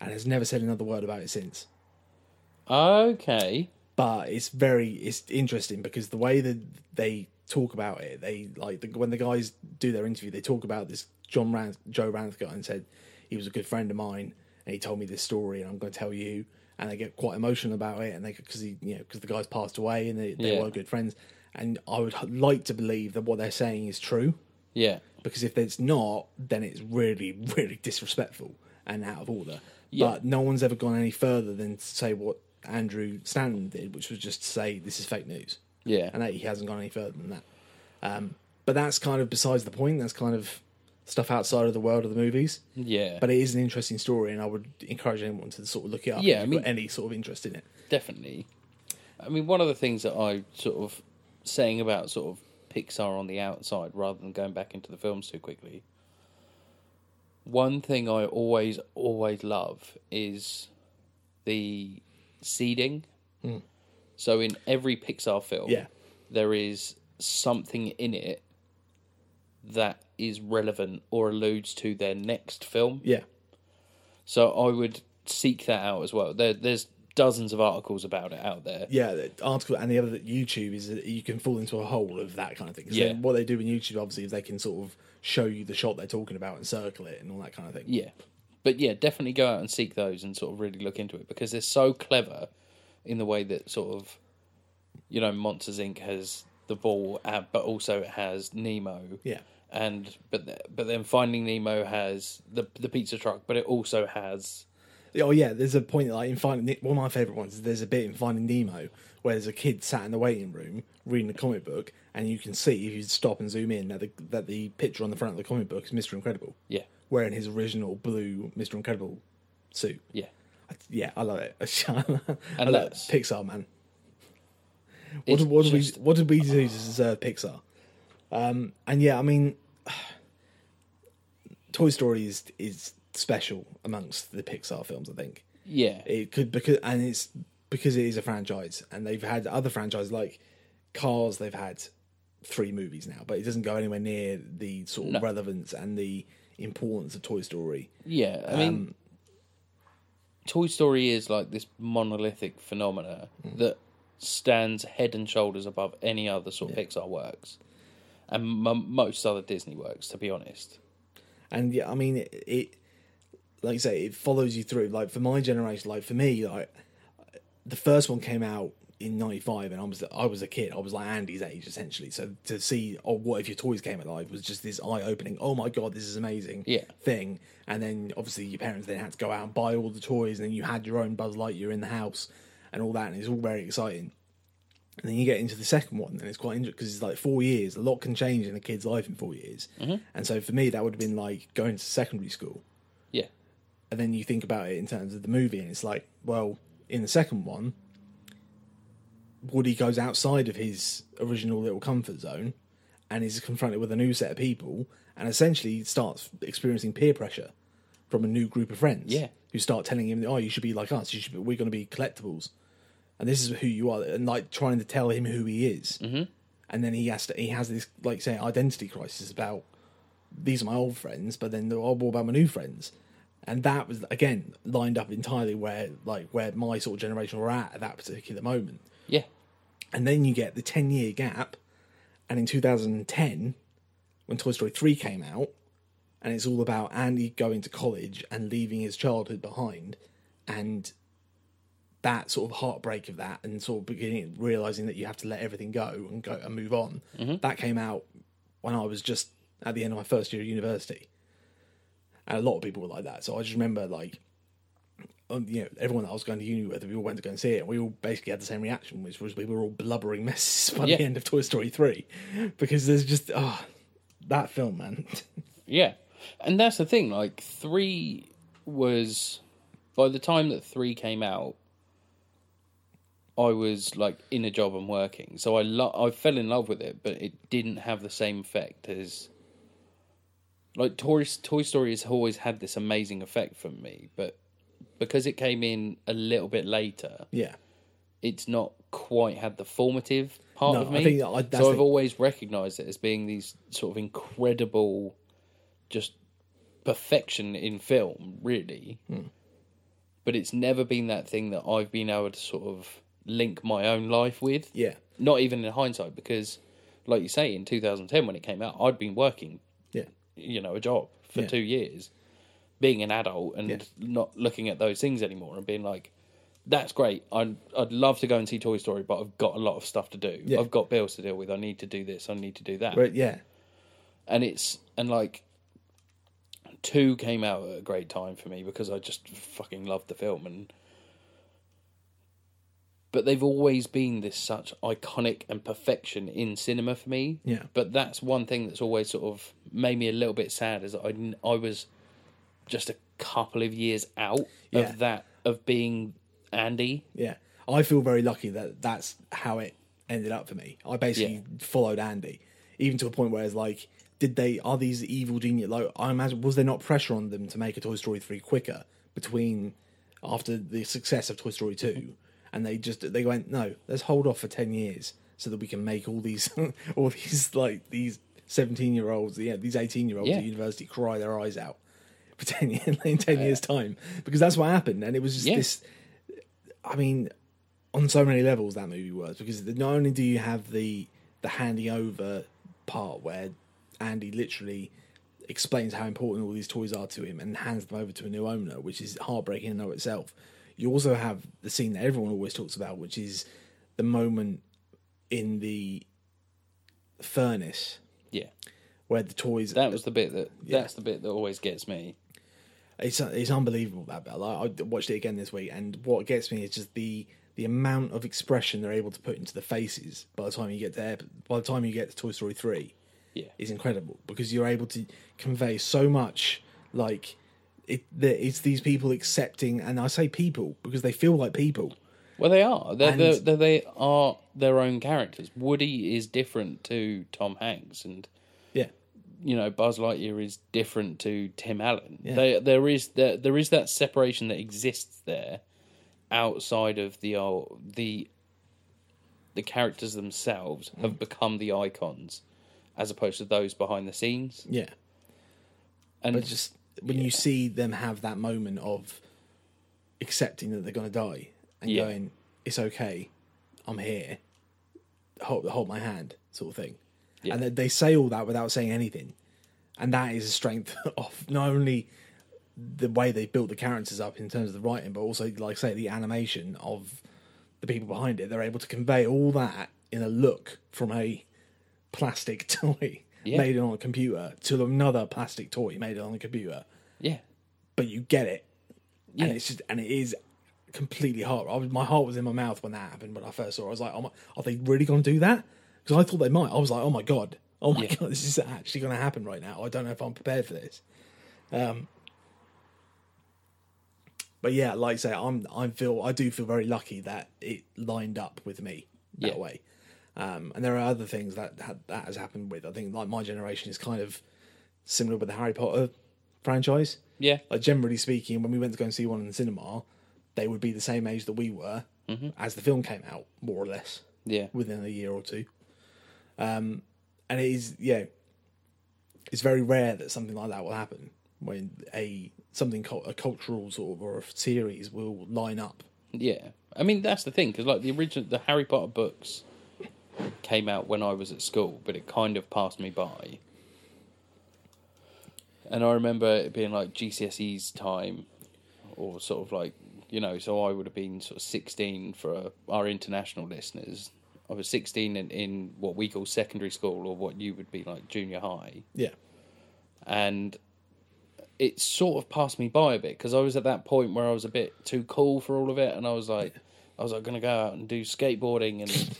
And has never said another word about it since. Okay. But it's very it's interesting because the way that they talk about it, they like the, when the guys do their interview, they talk about this John Rand, Joe Ranft guy and said he was a good friend of mine and he told me this story and I'm going to tell you. And they get quite emotional about it and they because he you know because the guys passed away and they, they Yeah. were good friends. And I would like to believe that what they're saying is true Yeah. because if it's not, then it's really, really disrespectful and out of order. Yeah. But no one's ever gone any further than to say what Andrew Stanton did, which was just to say this is fake news, Yeah. and that he hasn't gone any further than that. Um, but that's kind of besides the point. That's kind of stuff outside of the world of the movies. Yeah. But it is an interesting story, and I would encourage anyone to sort of look it up. Yeah, if I mean- any sort of interest in it. Definitely. I mean, one of the things that I sort of saying about sort of Pixar on the outside rather than going back into the films too quickly. One thing I always, always love is the seeding. Hmm. So in every Pixar film, Yeah. there is something in it that is relevant or alludes to their next film. Yeah, So I would seek that out as well. There, there's dozens of articles about it out there. yeah, the article and the other that YouTube is that you can fall into a hole of that kind of thing. Yeah. what they do in YouTube, obviously, is they can sort of show you the shot they're talking about and circle it and all that kind of thing. Yeah. But yeah, definitely go out and seek those and sort of really look into it because they're so clever in the way that sort of, you know, Monsters Inc. has the ball, uh, but also it has Nemo. Yeah. And but but then Finding Nemo has the the pizza truck, but it also has Oh yeah, there's a point like in Finding one of my favorite ones. is There's a bit in Finding Nemo where there's a kid sat in the waiting room reading a comic book, and you can see if you stop and zoom in that the that the picture on the front of the comic book is Mister Incredible yeah wearing his original blue Mister Incredible suit. yeah I- Yeah, I love it. I love. Pixar, man. What, what, did we, what did we do to deserve Pixar? Um, and yeah, I mean, Toy Story is is special amongst the Pixar films. I think yeah it could because and it's because it is a franchise, and they've had other franchises like Cars. They've had three movies now, but it doesn't go anywhere near the sort of No. relevance and the importance of Toy Story. yeah. I mean, Toy Story is like this monolithic phenomena that stands head and shoulders above any other sort of Pixar works, and m- most other Disney works. To be honest, and yeah, I mean it, it. Like you say, it follows you through. Like for my generation, like for me, like the first one came out in '95, and I was I was a kid. I was like Andy's age essentially. So to see, oh, what if your toys came alive was just this eye opening. Oh my god, this is amazing. Yeah. Thing, and then obviously your parents then had to go out and buy all the toys, and then you had your own Buzz Lightyear in the house, and all that, and it's all very exciting. And then you get into the second one, and it's quite interesting because it's like four years. A lot can change in a kid's life in four years. Mm-hmm. And so for me, that would have been like going to secondary school. yeah, And then you think about it in terms of the movie, and it's like, well, in the second one, Woody goes outside of his original little comfort zone and is confronted with a new set of people and essentially starts experiencing peer pressure from a new group of friends Yeah. who start telling him, oh, you should be like us, you should be, we're going to be collectibles. And this is who you are, and like trying to tell him who he is. Mm-hmm. And then he has to, he has this, like, say, identity crisis about these are my old friends, but then oh, what about my new friends? And that was again lined up entirely where like where my sort of generation were at at that particular moment. yeah, And then you get the ten year gap, and in 2010, when Toy Story three came out, and it's all about Andy going to college and leaving his childhood behind, and that sort of heartbreak of that, and sort of beginning realizing that you have to let everything go and go and move on. That came out when I was just at the end of my first year of university, and a lot of people were like that. So I just remember like um, you know, everyone that I was going to uni with, we all went to go and see it. And we all basically had the same reaction, which was we were all blubbering messes by Yeah. the end of Toy Story three, because there's just oh, that film, man. yeah. And that's the thing. Like three was by the time that three came out, I was like in a job and working, so I lo- I fell in love with it, but it didn't have the same effect as like Toy Toy Story has always had this amazing effect for me, but because it came in a little bit later, yeah, it's not quite had the formative part No, of I me. think I- that's so I've the- always recognised it as being these sort of incredible, just perfection in film, really. Hmm. But it's never been that thing that I've been able to sort of link my own life with. yeah, Not even in hindsight, because, like you say, in 2010 when it came out, I'd been working, yeah, you know, a job for Yeah. two years, being an adult and Yeah. not looking at those things anymore and being like, that's great. I'd, I'd love to go and see Toy Story, but I've got a lot of stuff to do. Yeah. I've got bills to deal with. I need to do this. I need to do that. but yeah, And it's, and like, two came out at a great time for me because I just fucking loved the film. And, but they've always been this such iconic and perfection in cinema for me. Yeah. But that's one thing that's always sort of made me a little bit sad is that I, I was just a couple of years out Yeah. of that, of being Andy. yeah. I feel very lucky that that's how it ended up for me. I basically Yeah. followed Andy, even to a point where it's like, did they are these evil genius? Like, I imagine was there not pressure on them to make a Toy Story three quicker between after the success of Toy Story two, and they just they went no, let's hold off for ten years so that we can make all these all these like these seventeen year olds, yeah, these eighteen year olds Yeah. at university cry their eyes out for ten years in ten years time because that's what happened, and it was just Yeah. this I mean, on so many levels that movie works because not only do you have the the handing over part where Andy literally explains how important all these toys are to him and hands them over to a new owner, which is heartbreaking in and of itself. You also have the scene that everyone always talks about, which is the moment in the furnace Yeah, where the toys that was the bit that Yeah. that's the bit that always gets me. it's it's unbelievable that bit. Like, I watched it again this week, and what gets me is just the the amount of expression they're able to put into the faces by the time you get there. By the time you get to Toy Story three, Yeah, is incredible because you're able to convey so much. Like it, the, it's these people accepting, and I say people because they feel like people. well they are. They're, And- they're, they're, they are their own characters. Woody is different to Tom Hanks, and Yeah, you know Buzz Lightyear is different to Tim Allen. Yeah. They, there is there, there is that separation that exists there outside of the old, the the characters themselves Mm. have become the icons as opposed to those behind the scenes. yeah. And But just when you see them have that moment of accepting that they're going to die and Yeah. going, "It's okay, I'm here, hold, hold my hand," sort of thing, Yeah. and they, they say all that without saying anything, and that is a strength of not only the way they built the characters up in terms of the writing, but also, like say, the animation of the people behind it. They're able to convey all that in a look from a plastic toy Yeah. made on a computer to another plastic toy made it on a computer, yeah, but you get it, Yeah. and it's just and it is completely hard. I was, my heart was in my mouth when that happened when I first saw. it. I was like, oh my, "Are they really going to do that?" Because I thought they might. I was like, "Oh my god, oh my Yeah. god, this is actually going to happen right now." I don't know if I'm prepared for this. Um, but yeah, like I say, I'm I feel I do feel very lucky that it lined up with me that Yeah. way. Um, and there are other things that ha- that has happened with. I think like my generation is kind of similar with the Harry Potter franchise. yeah, Like generally speaking, when we went to go and see one in the cinema, they would be the same age that we were as the film came out, more or less, yeah, within a year or two. Um, and it is yeah, it's very rare that something like that will happen when a something a cultural sort of or a series will line up. yeah. I mean, that's the thing because like the original, the Harry Potter books came out when I was at school, but it kind of passed me by. And I remember it being like GCSE's time, or sort of like you know, so I would have been sort of sixteen for our international listeners. I was sixteen in, in what we call secondary school, or what you would be like junior high. Yeah, and it sort of passed me by a bit because I was at that point where I was a bit too cool for all of it, and I was like, I was like going to go out and do skateboarding and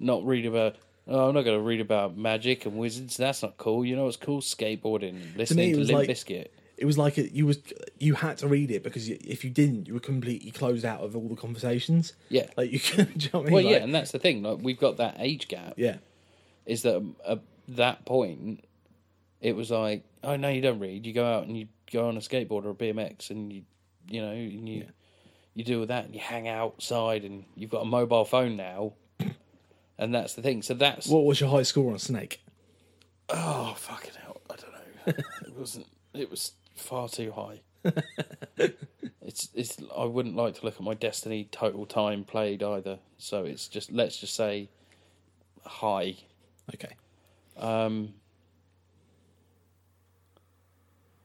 not read about. Oh, I'm not going to read about magic and wizards. That's not cool. You know what's cool? Skateboarding, listening to, was Limp like- Bizkit. it was like it, you was you had to read it because if you didn't, you were completely closed out of all the conversations. Yeah. like you can. do you know what I mean? Well, yeah, and that's the thing. Like we've got that age gap. yeah, Is that at that point, it was like, oh no, you don't read. You go out and you go on a skateboard or a BMX, and you, you know, and you, you do all that, and you hang outside, and you've got a mobile phone now, and that's the thing. So that's What was your high score on Snake? oh fucking hell, I don't know. it wasn't. It was far too high. it's it's. I wouldn't like to look at my Destiny total time played either. So it's just let's just say high. Okay, Um,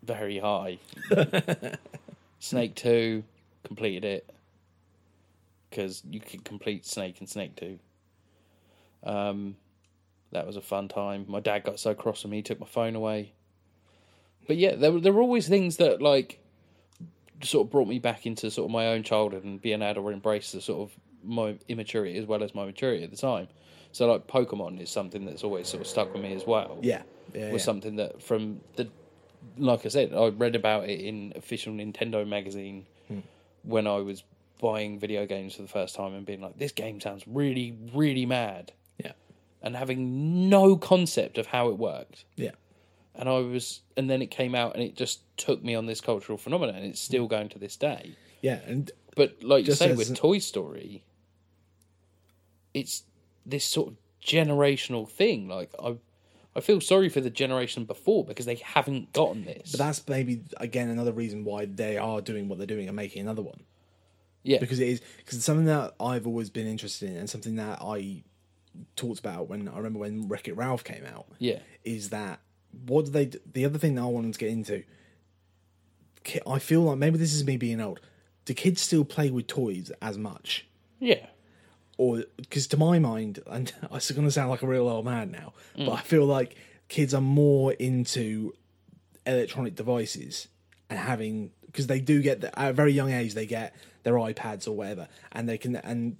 very high. Snake 2, completed it. Because you could complete Snake and Snake 2. Um, that was a fun time. My dad got so cross with me, he took my phone away. But yeah, there, were- there were always things that, like, sort of brought me back into sort of my own childhood and being able to embrace the sort of my immaturity as well as my maturity at the time. So, like, Pokemon is something that's always sort of stuck with me as well yeah, yeah, was yeah. something that from the like I said, I read about it in official Nintendo magazine Hmm. when I was buying video games for the first time and being like, this game sounds really, really mad. And having no concept of how it worked. yeah, And I was, and then it came out and it just took me on this cultural phenomenon and it's still going to this day. yeah, and But like you say with Toy Story, it's this sort of generational thing. Like I, I feel sorry for the generation before because they haven't gotten this. but that's maybe again another reason why they are doing what they're doing and making another one. Yeah. because it is because it's something that I've always been interested in, and something that I talked about when I remember when Wreck It Ralph came out. Yeah. is that what do they? The other thing that I wanted to get into, I feel like maybe this is me being old. Do kids still play with toys as much? Yeah. or because to my mind, and I'm going to sound like a real old man now, but mm. I feel like kids are more into electronic devices and having because they do get the, at a very young age they get their iPads or whatever, and they can and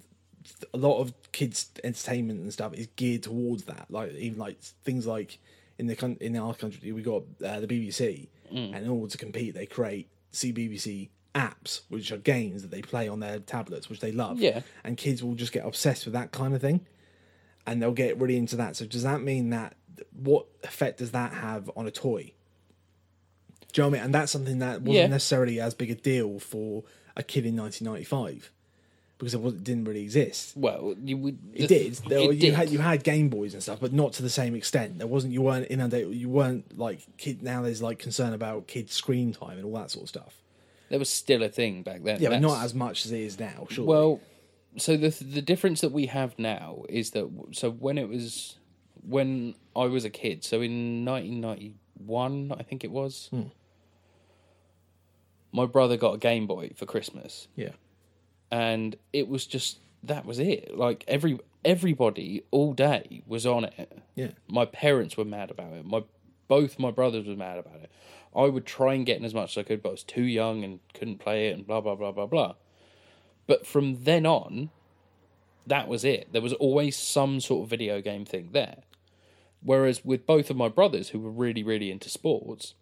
a lot of kids' entertainment and stuff is geared towards that. Like even like things like in the in our country we got uh, the BBC, and in order to compete, they create CBBC apps, which are games that they play on their tablets, which they love. Yeah. and kids will just get obsessed with that kind of thing, and they'll get really into that. So does that mean that what effect does that have on a toy? Do you know what I mean? And that's something that wasn't Yeah. necessarily as big a deal for a kid in 1995 because it, didn't really exist. Well, you would. It did. There, It you did. had you had Game Boys and stuff, but not to the same extent. There wasn't. You weren't inundated. You weren't like kid. Now there's like concern about kids' screen time and all that sort of stuff. There was still a thing back then. Yeah, but not as much as it is now. Sure. Well, so the the difference that we have now is that so when it was when I was a kid, so in 1991, I think it was. Hmm. My brother got a Game Boy for Christmas, yeah, and it was just that was it. Like every everybody all day was on it. yeah, My parents were mad about it. My both my brothers were mad about it. I would try and get in as much as I could, but I was too young and couldn't play it, and blah blah blah blah blah. But from then on, that was it. There was always some sort of video game thing there. Whereas with both of my brothers, who were really really into sports,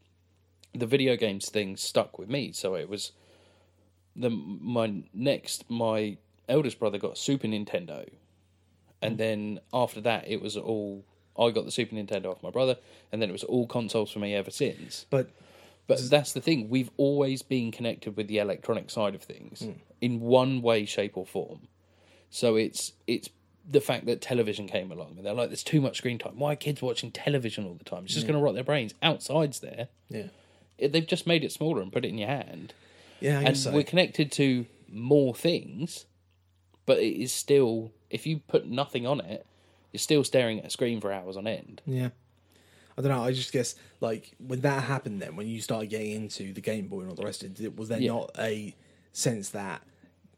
the video games thing stuck with me. So it was the my next my eldest brother got Super Nintendo, and mm. then after that it was all I got the Super Nintendo off my brother, and then it was all consoles for me ever since. but But that's the thing; we've always been connected with the electronic side of things mm. in one way, shape, or form. So it's it's the fact that television came along, and they're like, "There's too much screen time. Why are kids watching television all the time? It's just mm. going to rot their brains." Outside's there. yeah, It, they've just made it smaller and put it in your hand yeah. I and guess so. we're connected to more things, but it is still if you put nothing on it, you're still staring at a screen for hours on end. Yeah. I don't know. I just guess like when that happened, then when you started getting into the Game Boy and all the rest of it, was there Yeah. not a sense that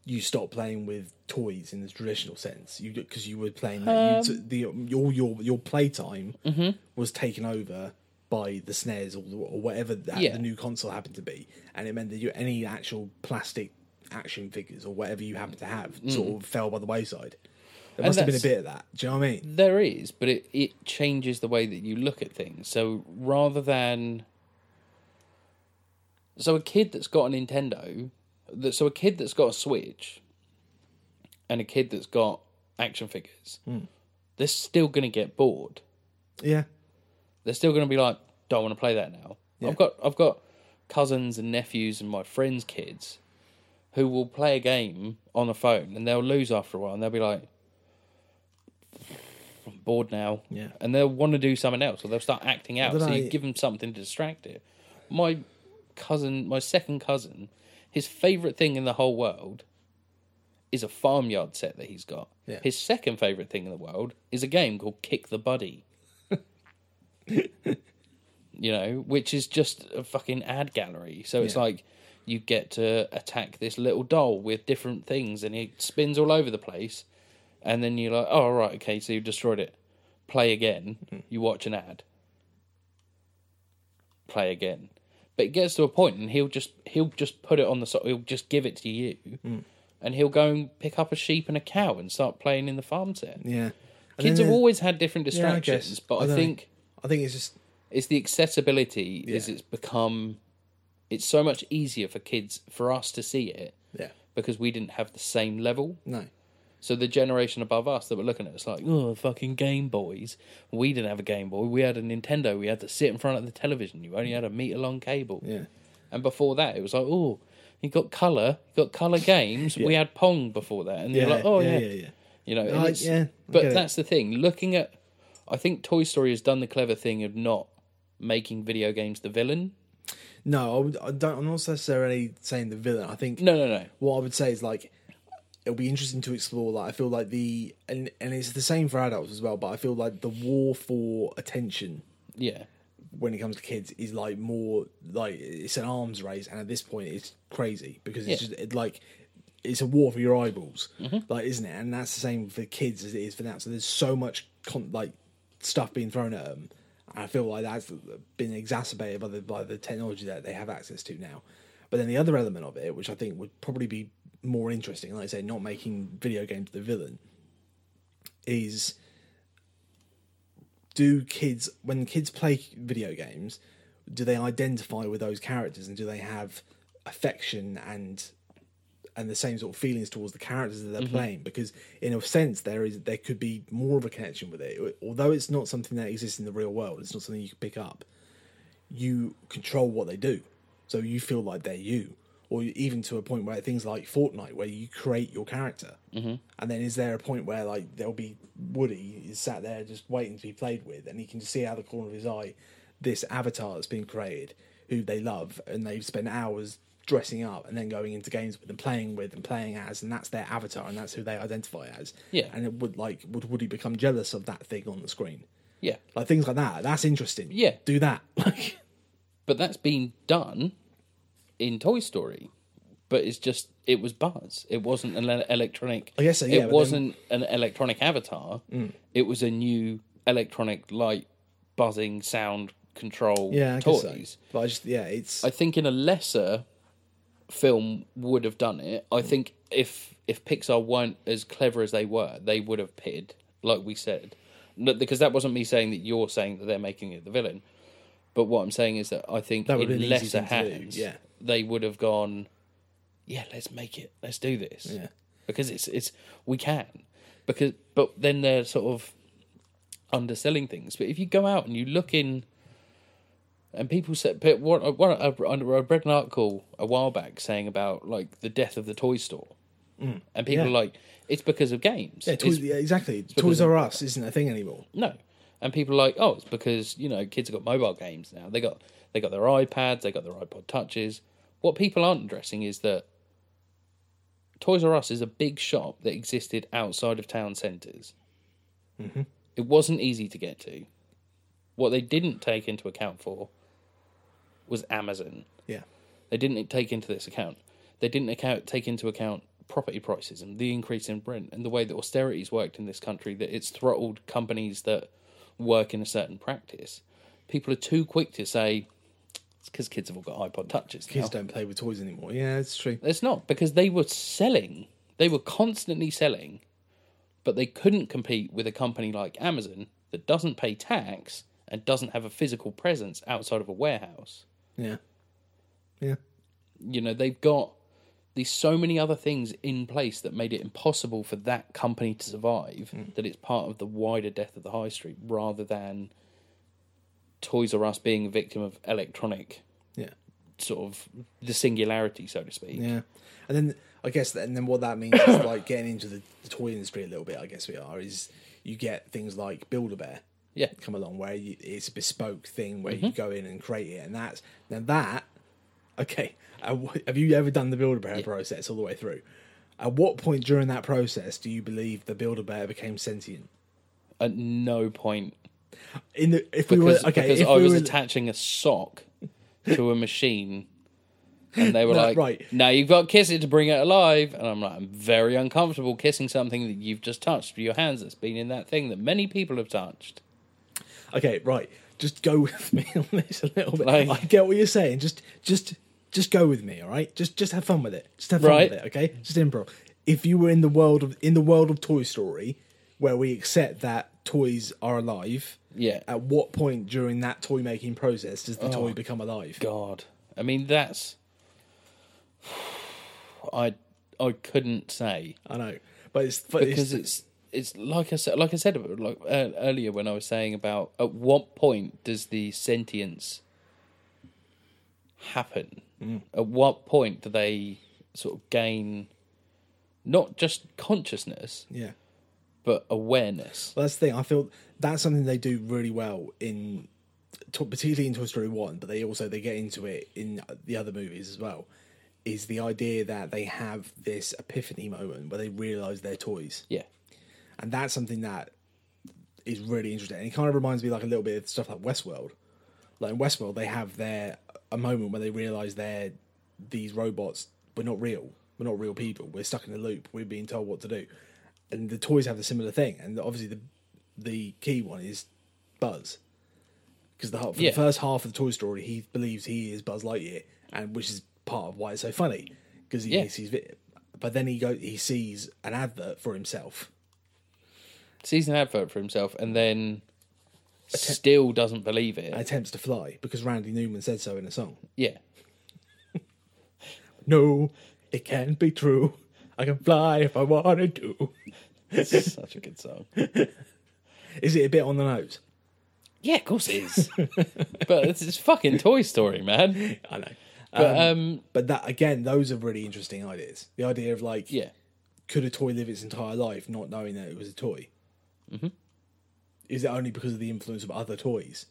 you stopped playing with toys in the traditional sense? You because you were playing that you, um, the your your your playtime mm-hmm. was taken over by the SNES or, or whatever that, Yeah. the new console happened to be, and it meant that you any actual plastic action figures or whatever you happened to have mm. sort of fell by the wayside. There must have been a bit of that. Do you know what I mean? There is, but it, it changes the way that you look at things. So rather than so a kid that's got a Nintendo, that so a kid that's got a Switch, and a kid that's got action figures, hmm. they're still going to get bored. Yeah. They're still going to be like, don't want to play that now. Yeah. I've got I've got cousins and nephews and my friends' kids who will play a game on a phone and they'll lose after a while and they'll be like, I'm bored now. Yeah. and they'll want to do something else or they'll start acting out. So know, you give them something to distract it. My cousin, my second cousin, his favorite thing in the whole world is a farmyard set that he's got. Yeah. His second favorite thing in the world is a game called Kick the Buddy. you know, which is just a fucking ad gallery. So it's Yeah. like you get to attack this little doll with different things and it spins all over the place. And then you're like, oh, right, okay, so you've destroyed it. Play again. You watch an ad. Play again. But it gets to a point and he'll just he'll just put it on the side. He'll just give it to you, and he'll go and pick up a sheep and a cow and start playing in the farm set. Yeah. Kids have always had different Yeah, I distractions, but I I, think I think it's just it's the accessibility is it's become it's so much easier for kids for us to see it yeah. because we didn't have the same level. No. So the generation above us that were looking at us like, oh, fucking Game Boys. We didn't have a Game Boy. We had a Nintendo. We had to sit in front of the television. You only had a meter long cable. Yeah. And before that, it was like, oh, you got color, you got color games. We had Pong before that, and you're like, oh yeah, yeah, yeah, yeah. you know. it's- yeah, I but that's the thing. Looking at, I think Toy Story has done the clever thing of not making video games the villain. No, I, would, I don't. I'm not necessarily saying the villain. I think No, no, no. what I would say is like it'll be interesting to explore. Like I feel like the and and it's the same for adults as well. But I feel like the war for attention Yeah. when it comes to kids is like more like it's an arms race, and at this point it's crazy because it's Yeah. just it, like it's a war for your eyeballs, Mm-hmm. like isn't it? And that's the same for kids as it is for now. So there's so much con- like stuff being thrown at them. I feel like that's been exacerbated by the by the technology that they have access to now. But then the other element of it, which I think would probably be more interesting, like I say, not making video games the villain, is do kids when kids play video games do they identify with those characters and do they have affection and and the same sort of feelings towards the characters that they're playing because in a sense there is there could be more of a connection with it. Although it's not something that exists in the real world it's not something you can pick up. You control what they do. So you feel like they're you or even to a point where things like Fortnite, where you create your character, mm-hmm. and then is there a point where like there'll be Woody is sat there just waiting to be played with, and he can just see out of the corner of his eye this avatar that's been created, who they love, and they've spent hours dressing up and then going into games with and playing with and playing as, and that's their avatar, and that's who they identify as. Yeah. and it would like would Woody become jealous of that thing on the screen? Yeah. Like things like that. That's interesting. Yeah. do that. Like, But that's been done in Toy Story. But it's just it was Buzz. It wasn't an electronic. I guess so, yeah, it Mm. wasn't an electronic avatar. It was a new electronic light buzzing sound control yeah, I guess so. toys. But I just yeah, it's I think in a lesser film would have done it. I mm. think if if Pixar weren't as clever as they were, they would have pitted, like we said. Because that wasn't me saying that you're saying that they're making it the villain. But what I'm saying is that I think That would in lesser thing to do, hands, yeah. they would have gone, yeah, let's make it, let's do this, Yeah. because it's it's we can, because but then they're sort of underselling things. But if you go out and you look in and people said, but what, what I, I read an article a while back saying about like the death of the toy store, and people Mm. Yeah. are like, it's because of games. yeah, toys, yeah exactly. Toys R Us isn't a thing anymore. no, and people are like, oh, it's because you know kids have got mobile games now. They got they got their iPads, they got their iPod touches. What people aren't addressing is that Toys R Us is a big shop that existed outside of town centers. Mm-hmm. It wasn't easy to get to. What they didn't take into account for was Amazon. Yeah, They didn't take into this account. They didn't account, take into account property prices and the increase in rent and the way that austerity's worked in this country. That it's throttled companies that work in a certain practice. People are too quick to say it's because kids have all got iPod touches. kids now. don't play with toys anymore. Yeah, it's true. It's not because they were selling. They were constantly selling, but they couldn't compete with a company like Amazon that doesn't pay tax and doesn't have a physical presence outside of a warehouse. Yeah, yeah, you know they've got these so many other things in place that made it impossible for that company to survive mm. that it's part of the wider death of the high street rather than toys r us being a victim of electronic yeah, sort of the singularity so to speak. Yeah. And then I guess, that, and then what that means is like getting into the, the toy industry a little bit. I guess we are is you get things like Build a Bear yeah come along where you, it's a bespoke thing where you go in and create it, and that's now that. Okay, uh, have you ever done the Build a Bear process all the way through? At what point during that process do you believe the Build a Bear became sentient? at no point In the if we were okay, because if i we was were, attaching a sock to a machine and they were No, like right. now you've got to kiss it to bring it alive and i'm like i'm very uncomfortable kissing something that you've just touched with your hands that's been in that thing that many people have touched Okay, right. Just go with me on this a little bit. Like- I get what you're saying. Just, just, just go with me. All right. Just, just have fun with it. Just have fun Right. with it. Okay. Just improv. If you were in the world of in the world of Toy Story, where we accept that toys are alive, Yeah. At what point during that toy making process does the Oh. toy become alive? God, I mean that's I I couldn't say I know, but it's but because it's, it's it's like I said like I said like uh, earlier when I was saying about at what point does the sentience happen? Mm. At what point do they sort of gain not just consciousness yeah. but awareness? Well, that's the thing. I feel that's something they do really well in, particularly in Toy Story One, but they also they get into it in the other movies as well. is the idea that they have this epiphany moment where they realize they're toys, Yeah. And that's something that is really interesting. And it kind of reminds me like a little bit of stuff like Westworld. Like in Westworld, they have their a moment where they realize they're these robots. We're not real. We're not real people. We're stuck in a loop. We're being told what to do, and the toys have a similar thing. And obviously, the the key one is Buzz, because the, for Yeah. the first half of the Toy Story, he believes he is Buzz Lightyear, and which is part of why it's so funny because he Yeah. sees. But then he go he sees an advert for himself. Sees an advert for himself and then still doesn't believe it. attempts to fly because Randy Newman said so in a song. yeah. No, it can't be true. I can fly if I wanted to. It's such a good song. Is it a bit on the nose? Yeah, of course it is. but it's, it's fucking Toy Story, man. I know. But um, But that again, those are really interesting ideas. The idea of like, yeah, could a toy live its entire life not knowing that it was a toy? Mm-hmm. Is it only because of the influence of other toys?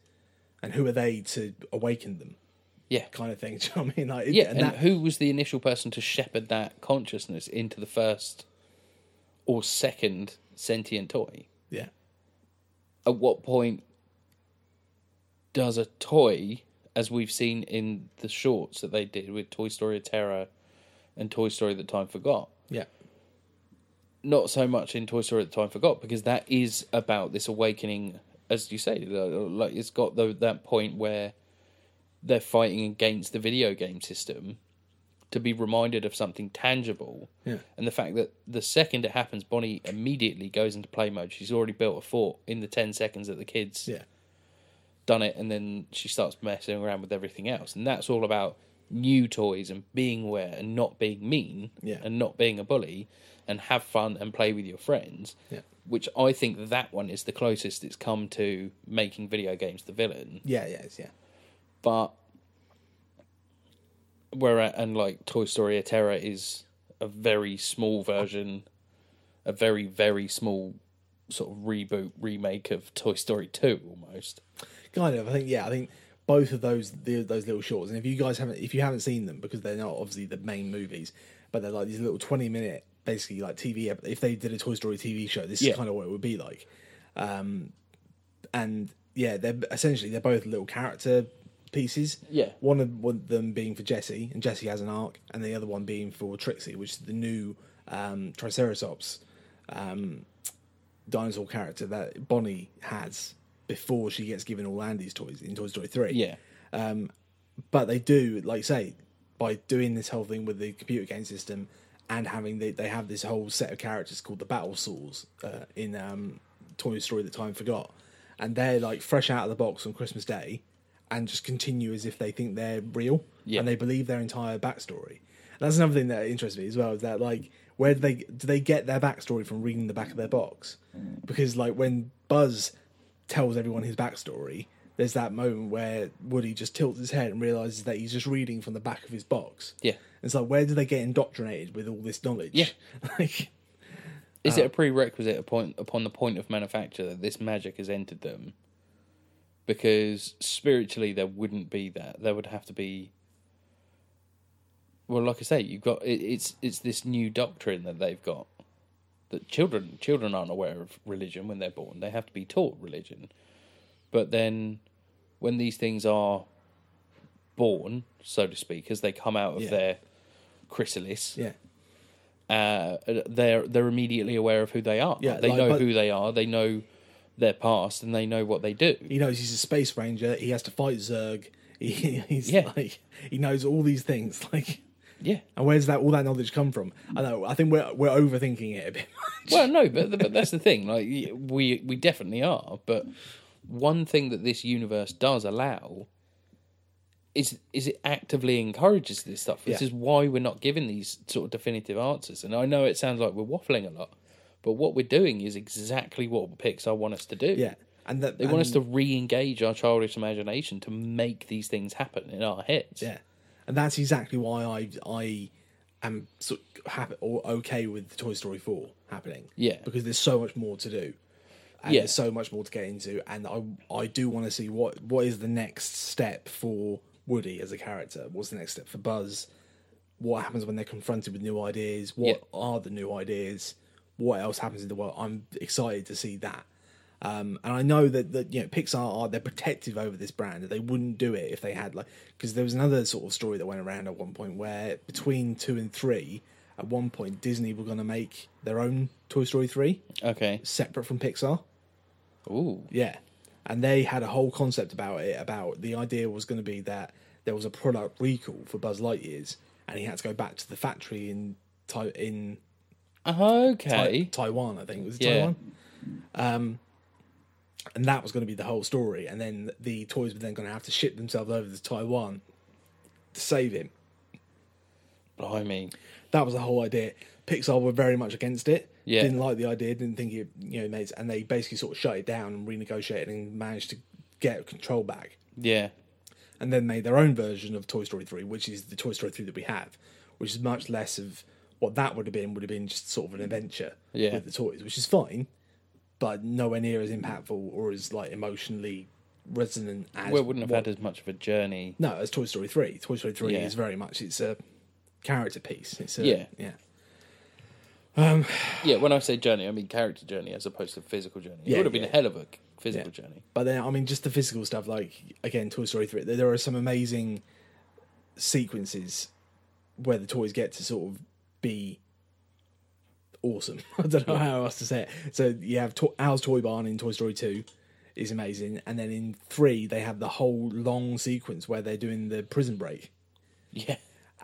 And who are they to awaken them? yeah, Kind of thing. Do you know what I mean? Like, yeah. and And that, who was the initial person to shepherd that consciousness into the first or second sentient toy? yeah, At what point does a toy, as we've seen in the shorts that they did with Toy Story of Terror and Toy Story That Time Forgot, yeah, not so much in Toy Story at the time forgot because that is about this awakening, as you say, like it's got the, that point where they're fighting against the video game system to be reminded of something tangible, Yeah. and the fact that the second it happens, Bonnie immediately goes into play mode. She's already built a fort in the ten seconds that the kids yeah, done it, and then she starts messing around with everything else, and that's all about new toys and being aware and not being mean Yeah. and not being a bully and have fun and play with your friends. Yeah. Which I think that one is the closest it's come to making video games the villain. yeah, yeah, yeah. But where and like Toy Story a Terror is a very small version, a very very small sort of reboot remake of Toy Story Two almost. Kind of. I think yeah. I think both of those the, those little shorts. And if you guys haven't, if you haven't seen them, because they're not obviously the main movies, but they're like these little twenty minute, basically like TV. If they did a Toy Story TV show, this Yeah. is kind of what it would be like. Um, and yeah, they're essentially they're both little character pieces. Yeah. One of one of them being for Jessie, and Jessie has an arc, and the other one being for Trixie, which is the new um, Triceratops um, dinosaur character that Bonnie has before she gets given all Andy's toys in Toy Story 3. Yeah. But they do, like you say, by doing this whole thing with the computer game system and having the, they have this whole set of characters called the Battlesaurs uh, in um, Toy Story that Time Forgot. And they're like fresh out of the box on Christmas Day and just continue as if they think they're real Yeah. and they believe their entire backstory. And that's another thing that interests me as well is that like where do they do they get their backstory from reading the back of their box? Because like when Buzz tells everyone his backstory, there's that moment where Woody just tilts his head and realizes that he's just reading from the back of his box. Yeah. It's like where do they get indoctrinated with all this knowledge? Yeah. like Is it a uh, prerequisite upon upon the point of manufacture that this magic has entered them? Because spiritually, there wouldn't be that. There would have to be. Well, like I say, you've got it, it's it's this new doctrine that they've got that children children aren't aware of religion when they're born. They have to be taught religion, but then when these things are born, so to speak, as they come out of Yeah. their chrysalis, yeah. uh, they're they're immediately aware of who they are. Yeah, they like, know who they are. They know their past, and they know what they do. He knows he's a space ranger. He has to fight Zurg. He, he's Yeah. like he knows all these things. Like, Yeah. and where's that all that knowledge come from? I know. I think we're we're overthinking it a bit. much. Well, no, but but that's the thing. Like we we definitely are. But one thing that this universe does allow is is it actively encourages this stuff. This Yeah. is why we're not given these sort of definitive answers. And I know it sounds like we're waffling a lot, but what we're doing is exactly what Pixar want us to do. yeah, and that They want us to re-engage our childish imagination to make these things happen in our heads. Yeah, and that's exactly why I I am so happy or okay with Toy Story four happening. Yeah. because there's so much more to do. And Yeah. there's so much more to get into, and I I do want to see what what is the next step for Woody as a character. What's the next step for Buzz? what happens when they're confronted with new ideas, what are the new ideas, what else happens in the world. I'm excited to see that. Um, and I know that, that you know Pixar are they're protective over this brand they wouldn't do it if they had like because there was another sort of story that went around at one point where between two and three at one point Disney were going to make their own Toy Story three Okay. separate from Pixar. Ooh. Yeah. And they had a whole concept about it. About the idea was going to be that there was a product recall for Buzz Lightyear's, and he had to go back to the factory in in Okay. Tai- Taiwan. I think was it Yeah. Taiwan. Um, and that was going to be the whole story. And then the toys were then going to have to ship themselves over to Taiwan to save him. Blimey. That was the whole idea. Pixar were very much against it. Yeah. Didn't like the idea. Didn't think it, you know, made. And they basically sort of shut it down and renegotiated and managed to get control back. Yeah. and then made their own version of Toy Story 3, which is the Toy Story 3 that we have, which is much less of what that would have been, would have been just sort of an adventure Yeah. with the toys, which is fine, but nowhere near as impactful or as like emotionally resonant as Well, it wouldn't have what- had as much of a journey. no, as Toy Story 3. Toy Story 3 Yeah. is very much it's a character piece. It's a, Yeah. yeah. Um, yeah, when I say journey, I mean character journey as opposed to physical journey. It Yeah, would have been yeah. a hell of a physical Yeah. journey. But then, I mean, just the physical stuff, like, again, Toy Story 3, there there are some amazing sequences where the toys get to sort of be awesome. I don't know how else to say it. So you have to- Al's Toy Barn in Toy Story 2 is amazing. And then in 3, they have the whole long sequence where they're doing the prison break. Yeah.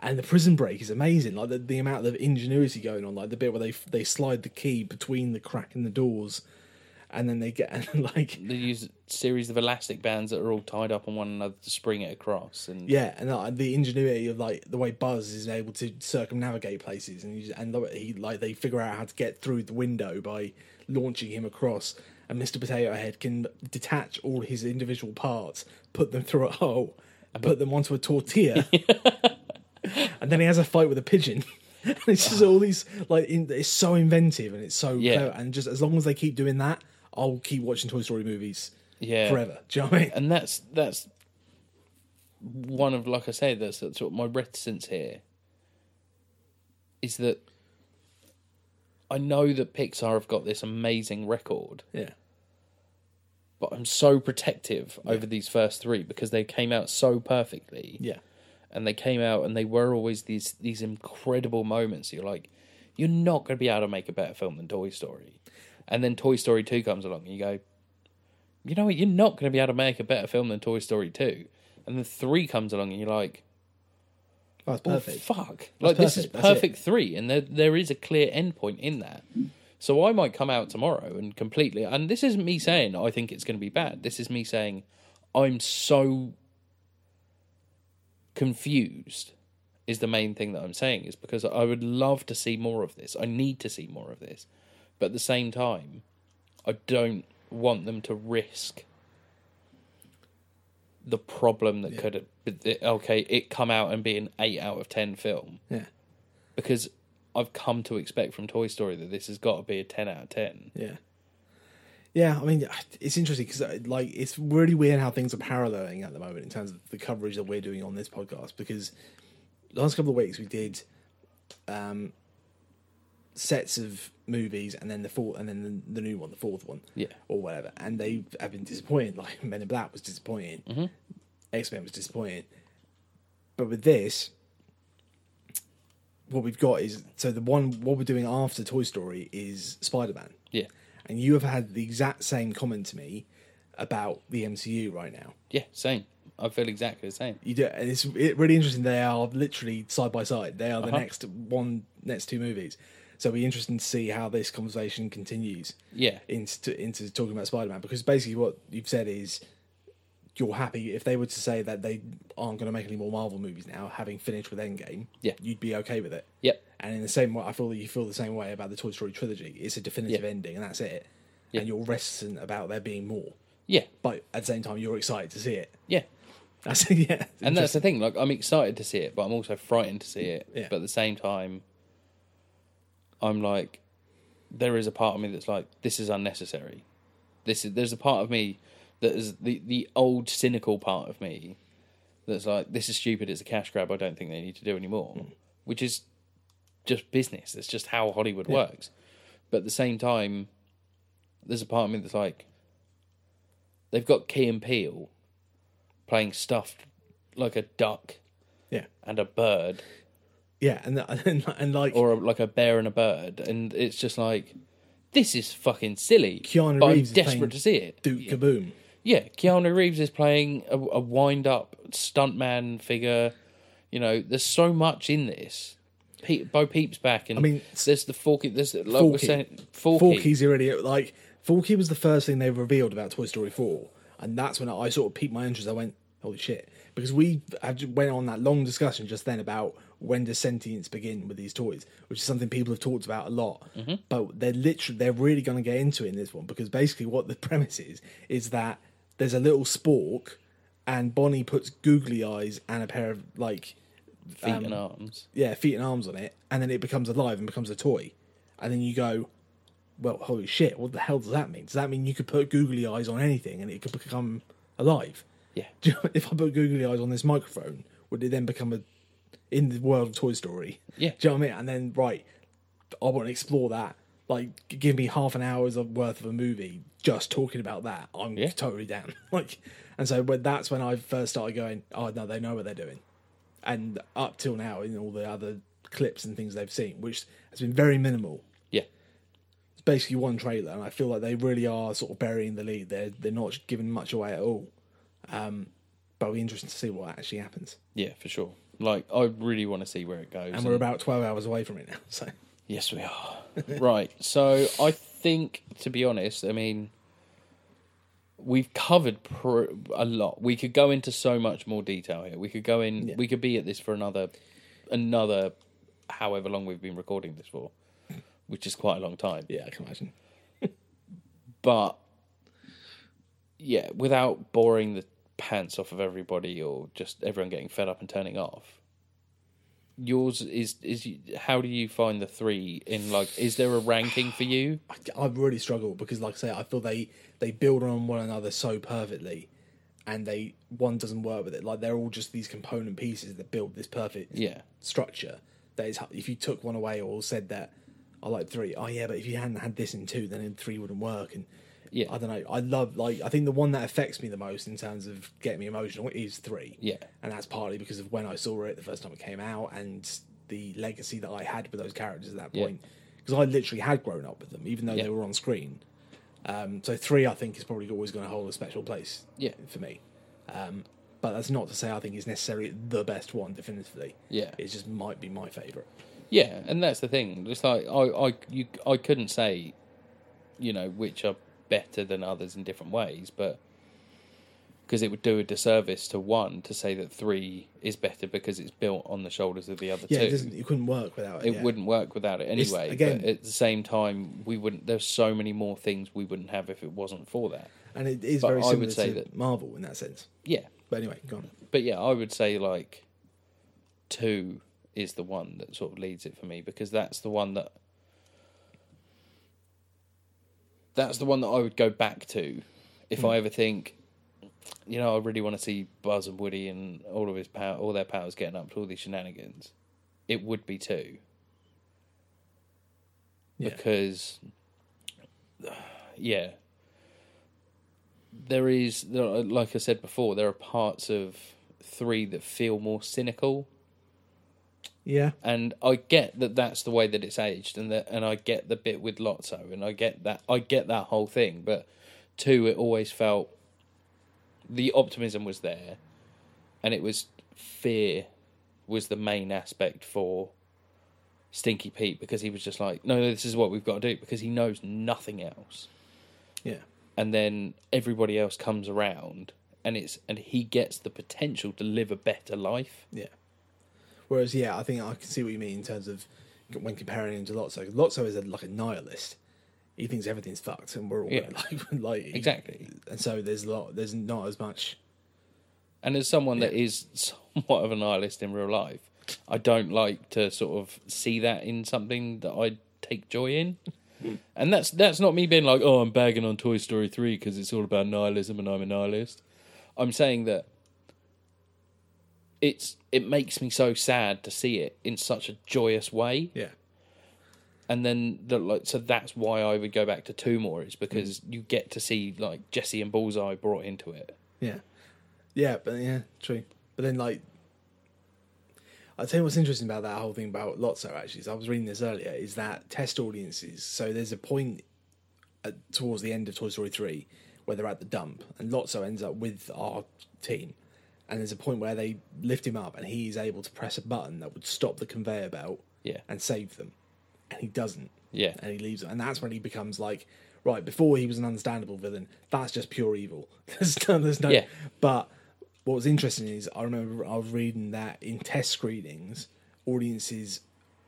And the prison break is amazing. Like the, the amount of ingenuity going on, like the bit where they they slide the key between the crack in the doors, and then they get and like They use a series of elastic bands that are all tied up on one another to spring it across. And Yeah, and uh, the ingenuity of like the way Buzz is able to circumnavigate places, and and he like they figure out how to get through the window by launching him across, and Mister Potato Head can detach all his individual parts, put them through a hole, and put them onto a tortilla, and then he has a fight with a pigeon. And it's just all these like in, it's so inventive and it's so Yeah. clever, and just as long as they keep doing that, I'll keep watching Toy Story movies yeah. forever. Do you know what I mean? and that's that's one of like I say that's, that's what my reticence here is that I know that Pixar have got this amazing record, Yeah, but I'm so protective over these first three because they came out so perfectly, yeah, and they came out and they were always these these incredible moments. You're like, you're not going to be able to make a better film than Toy Story, and then Toy Story Two comes along, and you go, you know what, you're not going to be able to make a better film than Toy Story Two, and then three comes along, and you're like, oh, well, perfect. fuck, like this is perfect, perfect three, and there there is a clear end point in that. So I might come out tomorrow and completely, and this isn't me saying I think it's going to be bad. This is me saying I'm so confused. Is the main thing that I'm saying is because I would love to see more of this. I need to see more of this, but at the same time, I don't want them to risk the problem that could have. Okay, it come out and be an eight out of ten film Yeah. because I've come to expect from Toy Story that this has got to be a ten out of ten. Yeah. Yeah, I mean, it's interesting because like it's really weird how things are paralleling at the moment in terms of the coverage that we're doing on this podcast. Because last couple of weeks we did um, sets of movies, and then the fourth, and then the, the new one, the fourth one, Yeah. or whatever, and they have been disappointing. Like Men in Black was disappointing, Mm-hmm. X Men was disappointing, but with this, what we've got is so the one what we're doing after Toy Story is Spider Man Yeah, and you have had the exact same comment to me about the MCU right now. yeah, same. I feel exactly the same. You do, and it's it, really interesting. They are literally side by side. They are the Uh-huh. next one, next two movies. So it'll be interesting to see how this conversation continues Yeah, into into talking about Spider Man because basically what you've said is you're happy if they were to say that they aren't going to make any more Marvel movies now, having finished with Endgame. Yeah. you'd be okay with it. yep, And in the same way, I feel that you feel the same way about the Toy Story trilogy. It's a definitive Yeah. ending, and that's it. Yeah. And you're reticent about there being more, yeah, but at the same time, you're excited to see it. yeah. That's yeah, And that's the thing. Like, I'm excited to see it, but I'm also frightened to see it. Yeah. But at the same time, I'm like, there is a part of me that's like, this is unnecessary. This is there's a part of me that is the the old cynical part of me that's like, this is stupid. It's a cash grab. I don't think they need to do anymore. Hmm. which is just business. It's just how Hollywood works. But at the same time, there's a part of me that's like, they've got Key and Peele playing stuffed like a duck Yeah, and a bird, yeah, and and, and like or like a bear and a bird, and it's just like, this is fucking silly. Keanu Reeves I'm desperate to see it. Duke Kaboom. Yeah, Keanu Reeves is playing a, a wind-up stuntman figure. You know, there's so much in this. Pete, Bo Peep's back, and I mean, there's the Forky. There's like we're Forky. saying, Forky. Forky's already like Forky was the first thing they revealed about Toy Story Four, and that's when I sort of piqued my interest. I went, "Holy shit!" Because we had- went on that long discussion just then about when does sentience begin with these toys, which is something people have talked about a lot. Mm-hmm. But they're literally they're really going to get into it in this one because basically what the premise is is that there's a little spork, and Bonnie puts googly eyes and a pair of like feet um, and arms. yeah, feet and arms on it, and then it becomes alive and becomes a toy. And then you go, well, holy shit, what the hell does that mean? Does that mean you could put googly eyes on anything and it could become alive? Yeah, Do you know, if I put googly eyes on this microphone, would it then become a in the world of Toy Story? Yeah. Do you know what I mean? And then right, I want to explore that. Like, give me half an hour's of worth of a movie just talking about that. I'm Yeah. totally down. like, and so when that's when I first started going, oh no, they know what they're doing. And up till now, in all the other clips and things they've seen, which has been very minimal. yeah, It's basically one trailer, and I feel like they really are sort of burying the lead. They're they're not giving much away at all. Um, but it'll be interesting to see what actually happens. yeah, for sure. Like, I really want to see where it goes. And we're about twelve hours away from it now. So Yes, we are. Right. So I think, to be honest, I mean, we've covered pr- a lot. We could go into so much more detail here. We could go in. Yeah. We could be at this for another, another, however long we've been recording this for, which is quite a long time. yeah, I can imagine. But yeah, without boring the pants off of everybody or just everyone getting fed up and turning off. Yours is is how do you find the three in like? Is there a ranking for you? I, I really struggle because, like I say, I feel they they build on one another so perfectly, and they one doesn't work with it. Like they're all just these component pieces that build this perfect Yeah, structure. That is, if you took one away or said that I like three, oh yeah, but if you hadn't had this in two, then in three wouldn't work. And Yeah. I don't know. I love like I think the one that affects me the most in terms of getting me emotional is three. Yeah. and that's partly because of when I saw it the first time it came out and the legacy that I had with those characters at that point. Because I literally had grown up with them, even though they were on screen. Um, so three, I think, is probably always going to hold a special place. Yeah. for me. Um, but that's not to say I think it's necessarily the best one. Definitively, Yeah. it just might be my favorite. yeah, and that's the thing. It's like I I you I couldn't say, you know, which are better than others in different ways, but because it would do a disservice to one to say that three is better because it's built on the shoulders of the other Yeah, two. it. It couldn't work without it. it yeah. wouldn't work without it It's- anyway. again- but at the same time, we wouldn't. There's so many more things we wouldn't have if it wasn't for that. and it is but very I similar would say to that- Marvel in that sense. Yeah, But anyway, go on. but yeah, I would say like two is the one that sort of leads it for me because that's the one that that's the one that I would go back to if I hmm. ever think, you know, I really want to see Buzz and Woody and all of his power, all their powers getting up to all these shenanigans. It would be two Yeah. because, yeah, there is like I said before, there are parts of three that feel more cynical, Yeah, and I get that that's the way that it's aged, and that and I get the bit with Lotso, and I get that I get that whole thing, but two, it always felt the optimism was there, and it was fear was the main aspect for Stinky Pete because he was just like, no, no, this is what we've got to do because he knows nothing else. Yeah, and then everybody else comes around and it's and he gets the potential to live a better life. Yeah. Whereas, yeah, I think I can see what you mean in terms of when comparing him to Lotso. Lotso is a, like a nihilist. He thinks everything's fucked, and we're all Yeah. like, like exactly And so there's a lot. There's not as much. and as someone that Yeah. is somewhat of a nihilist in real life i don't like to sort of see that in something that i take joy in and that's that's not me being like oh i'm bagging on toy story 3 because it's all about nihilism and i'm a nihilist i'm saying that it's it makes me so sad to see it in such a joyous way. Yeah. and then the, like so that's why I would go back to two more is because mm. you get to see like Jessie and Bullseye brought into it. Yeah, yeah, but yeah, true. But then, like, I'll tell you what's interesting about that whole thing about Lotso. Actually, is I was reading this earlier. Is that test audiences? So there's a point at, towards the end of Toy Story three where they're at the dump, and Lotso ends up with our team, and there's a point where they lift him up, and he's able to press a button that would stop the conveyor belt Yeah. and save them, and he doesn't Yeah. and he leaves them. And that's when he becomes like, right, before he was an understandable villain, that's just pure evil. There's no, there's no, Yeah. but what was interesting is I remember I was reading that in test screenings, audiences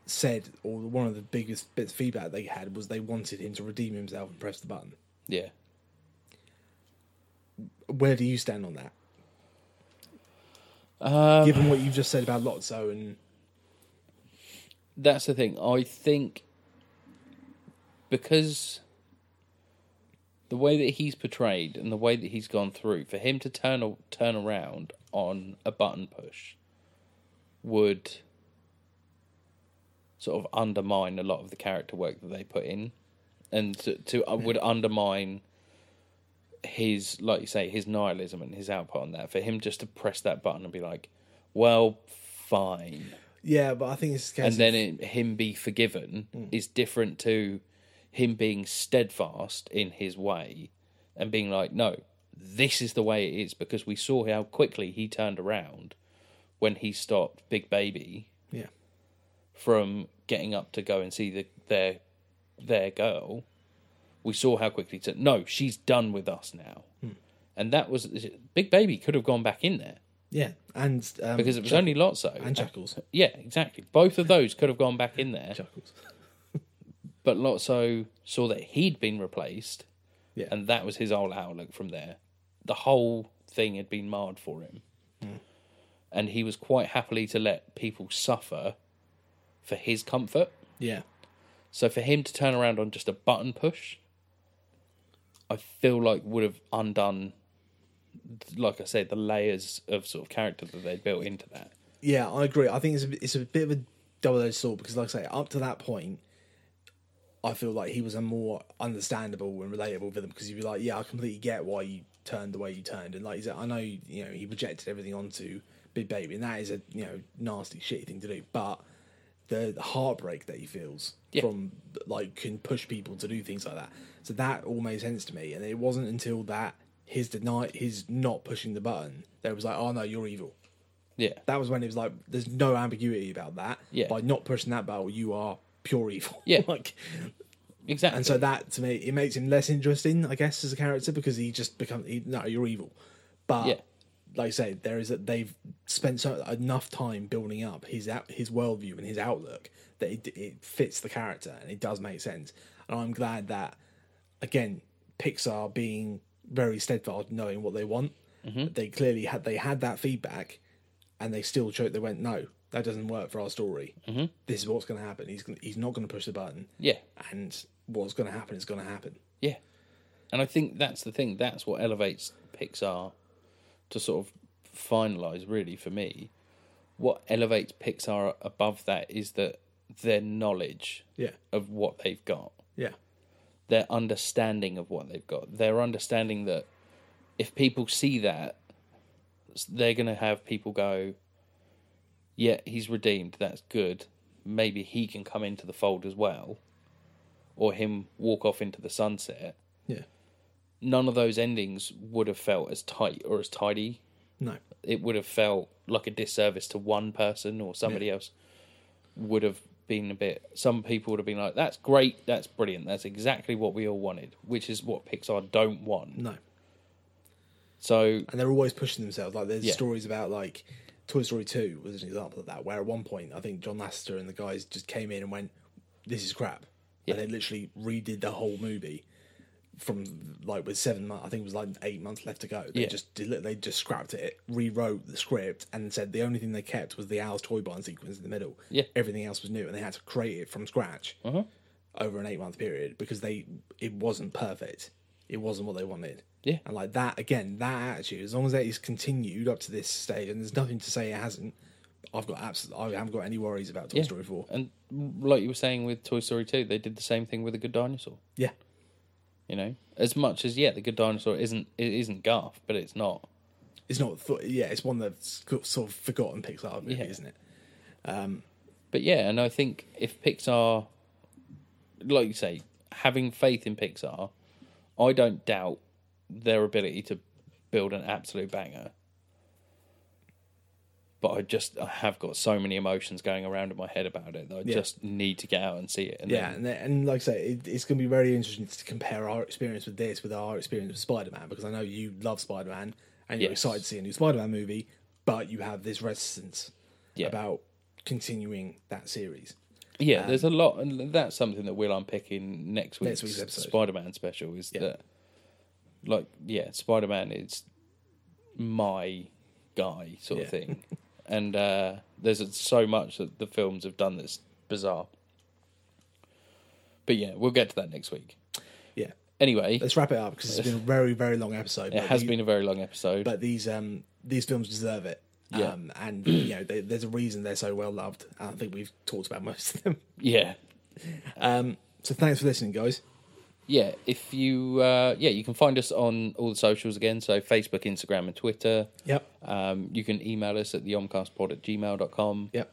said, or one of the biggest bits of feedback they had was they wanted him to redeem himself and press the button. Yeah. Where do you stand on that? Um, Given what you've just said about Lotso and that's the thing. I think because the way that he's portrayed and the way that he's gone through, for him to turn turn around on a button push would sort of undermine a lot of the character work that they put in, and to, to uh, would undermine his, like you say, his nihilism and his output on that. For him just to press that button and be like, "Well, fine." yeah, but I think it's and then it, him be forgiven hmm. is different to him being steadfast in his way and being like, no, this is the way it is because we saw how quickly he turned around when he stopped Big Baby yeah, from getting up to go and see the, their their girl. We saw how quickly to no, she's done with us now, and that was Big Baby could have gone back in there yeah, and um, because it was only Lotso and Chuckles, Yeah, exactly. Both of those could have gone back in there. Chuckles, But Lotso saw that he'd been replaced, yeah, and that was his whole outlook from there. The whole thing had been marred for him. And he was quite happily to let people suffer for his comfort. yeah, So for him to turn around on just a button push, I feel like would have undone, like I said, the layers of sort of character that they built into that. Yeah, I agree. I think it's a, it's a bit of a double edged sword because, like I say, up to that point, I feel like he was a more understandable and relatable villain because you'd be like, yeah, I completely get why you turned the way you turned, and like said, I know you know he projected everything onto Big Baby, and that is a you know nasty, shitty thing to do, but the, heartbreak that he feels Yeah. from like can push people to do things like that. So that all made sense to me, and it wasn't until that his deny his not pushing the button that it was like, oh no, you're evil Yeah. that was when it was like there's no ambiguity about that. Yeah. By not pushing that button, you are pure evil. Yeah. like Exactly. and so that to me it makes him less interesting, I guess, as a character because he just becomes he, no, you're evil. But Yeah. Like I say, there is a, they've spent so enough time building up his out, his worldview and his outlook that it, it fits the character and it does make sense. And I'm glad that again, Pixar being very steadfast, knowing what they want, they clearly had they had that feedback, and they still chose. They went, no, that doesn't work for our story. Mm-hmm. This is what's going to happen. He's gonna, he's not going to push the button, yeah. and what's going to happen is going to happen. Yeah. And I think that's the thing. That's what elevates Pixar to sort of finalize, really, for me. What elevates Pixar above that is that their knowledge Yeah, of what they've got, yeah, their understanding of what they've got, their understanding that if people see that, they're going to have people go, yeah, he's redeemed. That's good. Maybe he can come into the fold as well, or him walk off into the sunset yeah. None of those endings would have felt as tight or as tidy. No, It would have felt like a disservice to one person or somebody else. Would have been a bit. Some people would have been like, "That's great, that's brilliant, that's exactly what we all wanted," which is what Pixar don't want. no. So And they're always pushing themselves. Like there's Yeah. stories about like Toy Story Two was an example of that, where at one point I think John Lasseter and the guys just came in and went, "This is crap," Yeah. and they literally redid the whole movie from like with seven months. I think it was like eight months left to go. They Yeah. just they just scrapped it, rewrote the script, and said the only thing they kept was the Al's toy barn sequence in the middle. Yeah. everything else was new, and they had to create it from scratch Uh-huh. over an eight month period because they it wasn't perfect. It wasn't what they wanted. Yeah. And like that again, that attitude, as long as that is continued up to this stage, and there's nothing to say it hasn't. I've got absolutely, I haven't got any worries about Toy Yeah. Story Four. And like you were saying with Toy Story 2, they did the same thing with a Good Dinosaur. Yeah, You know, as much as yeah, The Good Dinosaur isn't it isn't Garth, but it's not. it's not. th- Yeah, it's one that's got sort of forgotten Pixar movie, Yeah. isn't it? Um, But yeah, and I think if Pixar, like you say, having faith in Pixar, I don't doubt their ability to build an absolute banger. But I just I have got so many emotions going around in my head about it that I Yeah. just need to get out and see it. And Yeah, then- and, then- and like I say, it, it's going to be very interesting to compare our experience with this with our experience with Spider Man because I know you love Spider Man and you're Yes. excited to see a new Spider Man movie, but you have this resistance Yeah. about continuing that series. Yeah, um, there's a lot, and that's something that we'll unpick in next week's, week's. Spider-Man special. Is Yeah. that, like, yeah, Spider-Man is my guy, sort of thing, and uh, there's so much that the films have done that's bizarre. But yeah, we'll get to that next week. Yeah, Anyway, let's wrap it up because it's been a very very long episode. it has the- been a very long episode. but these um these films deserve it. Yeah. Um, and you know, they, there's a reason they're so well loved. I think we've talked about most of them. yeah, Um, so thanks for listening, guys. Yeah if you uh yeah you can find us on all the socials again so facebook instagram and twitter Yep. um you can email us at the omcastpod at gmail.com Yep.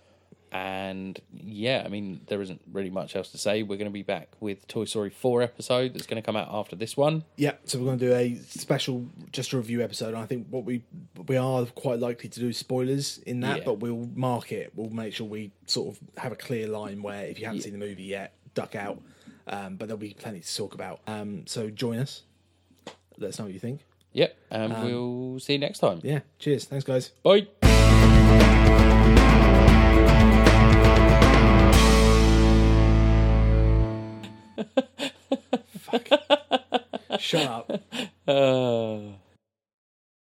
and yeah i mean there isn't really much else to say we're going to be back with toy story 4 episode that's going to come out after this one Yeah, so we're going to do a special just a review episode. And I think what we we are quite likely to do spoilers in that, Yeah. but we'll mark it. We'll make sure we sort of have a clear line where if you haven't seen the movie yet, duck out. Um, but there'll be plenty to talk about. Um, so join us. Let us know what you think. yep and we'll see you next time Yeah, cheers. Thanks, guys. bye Shut up. uh...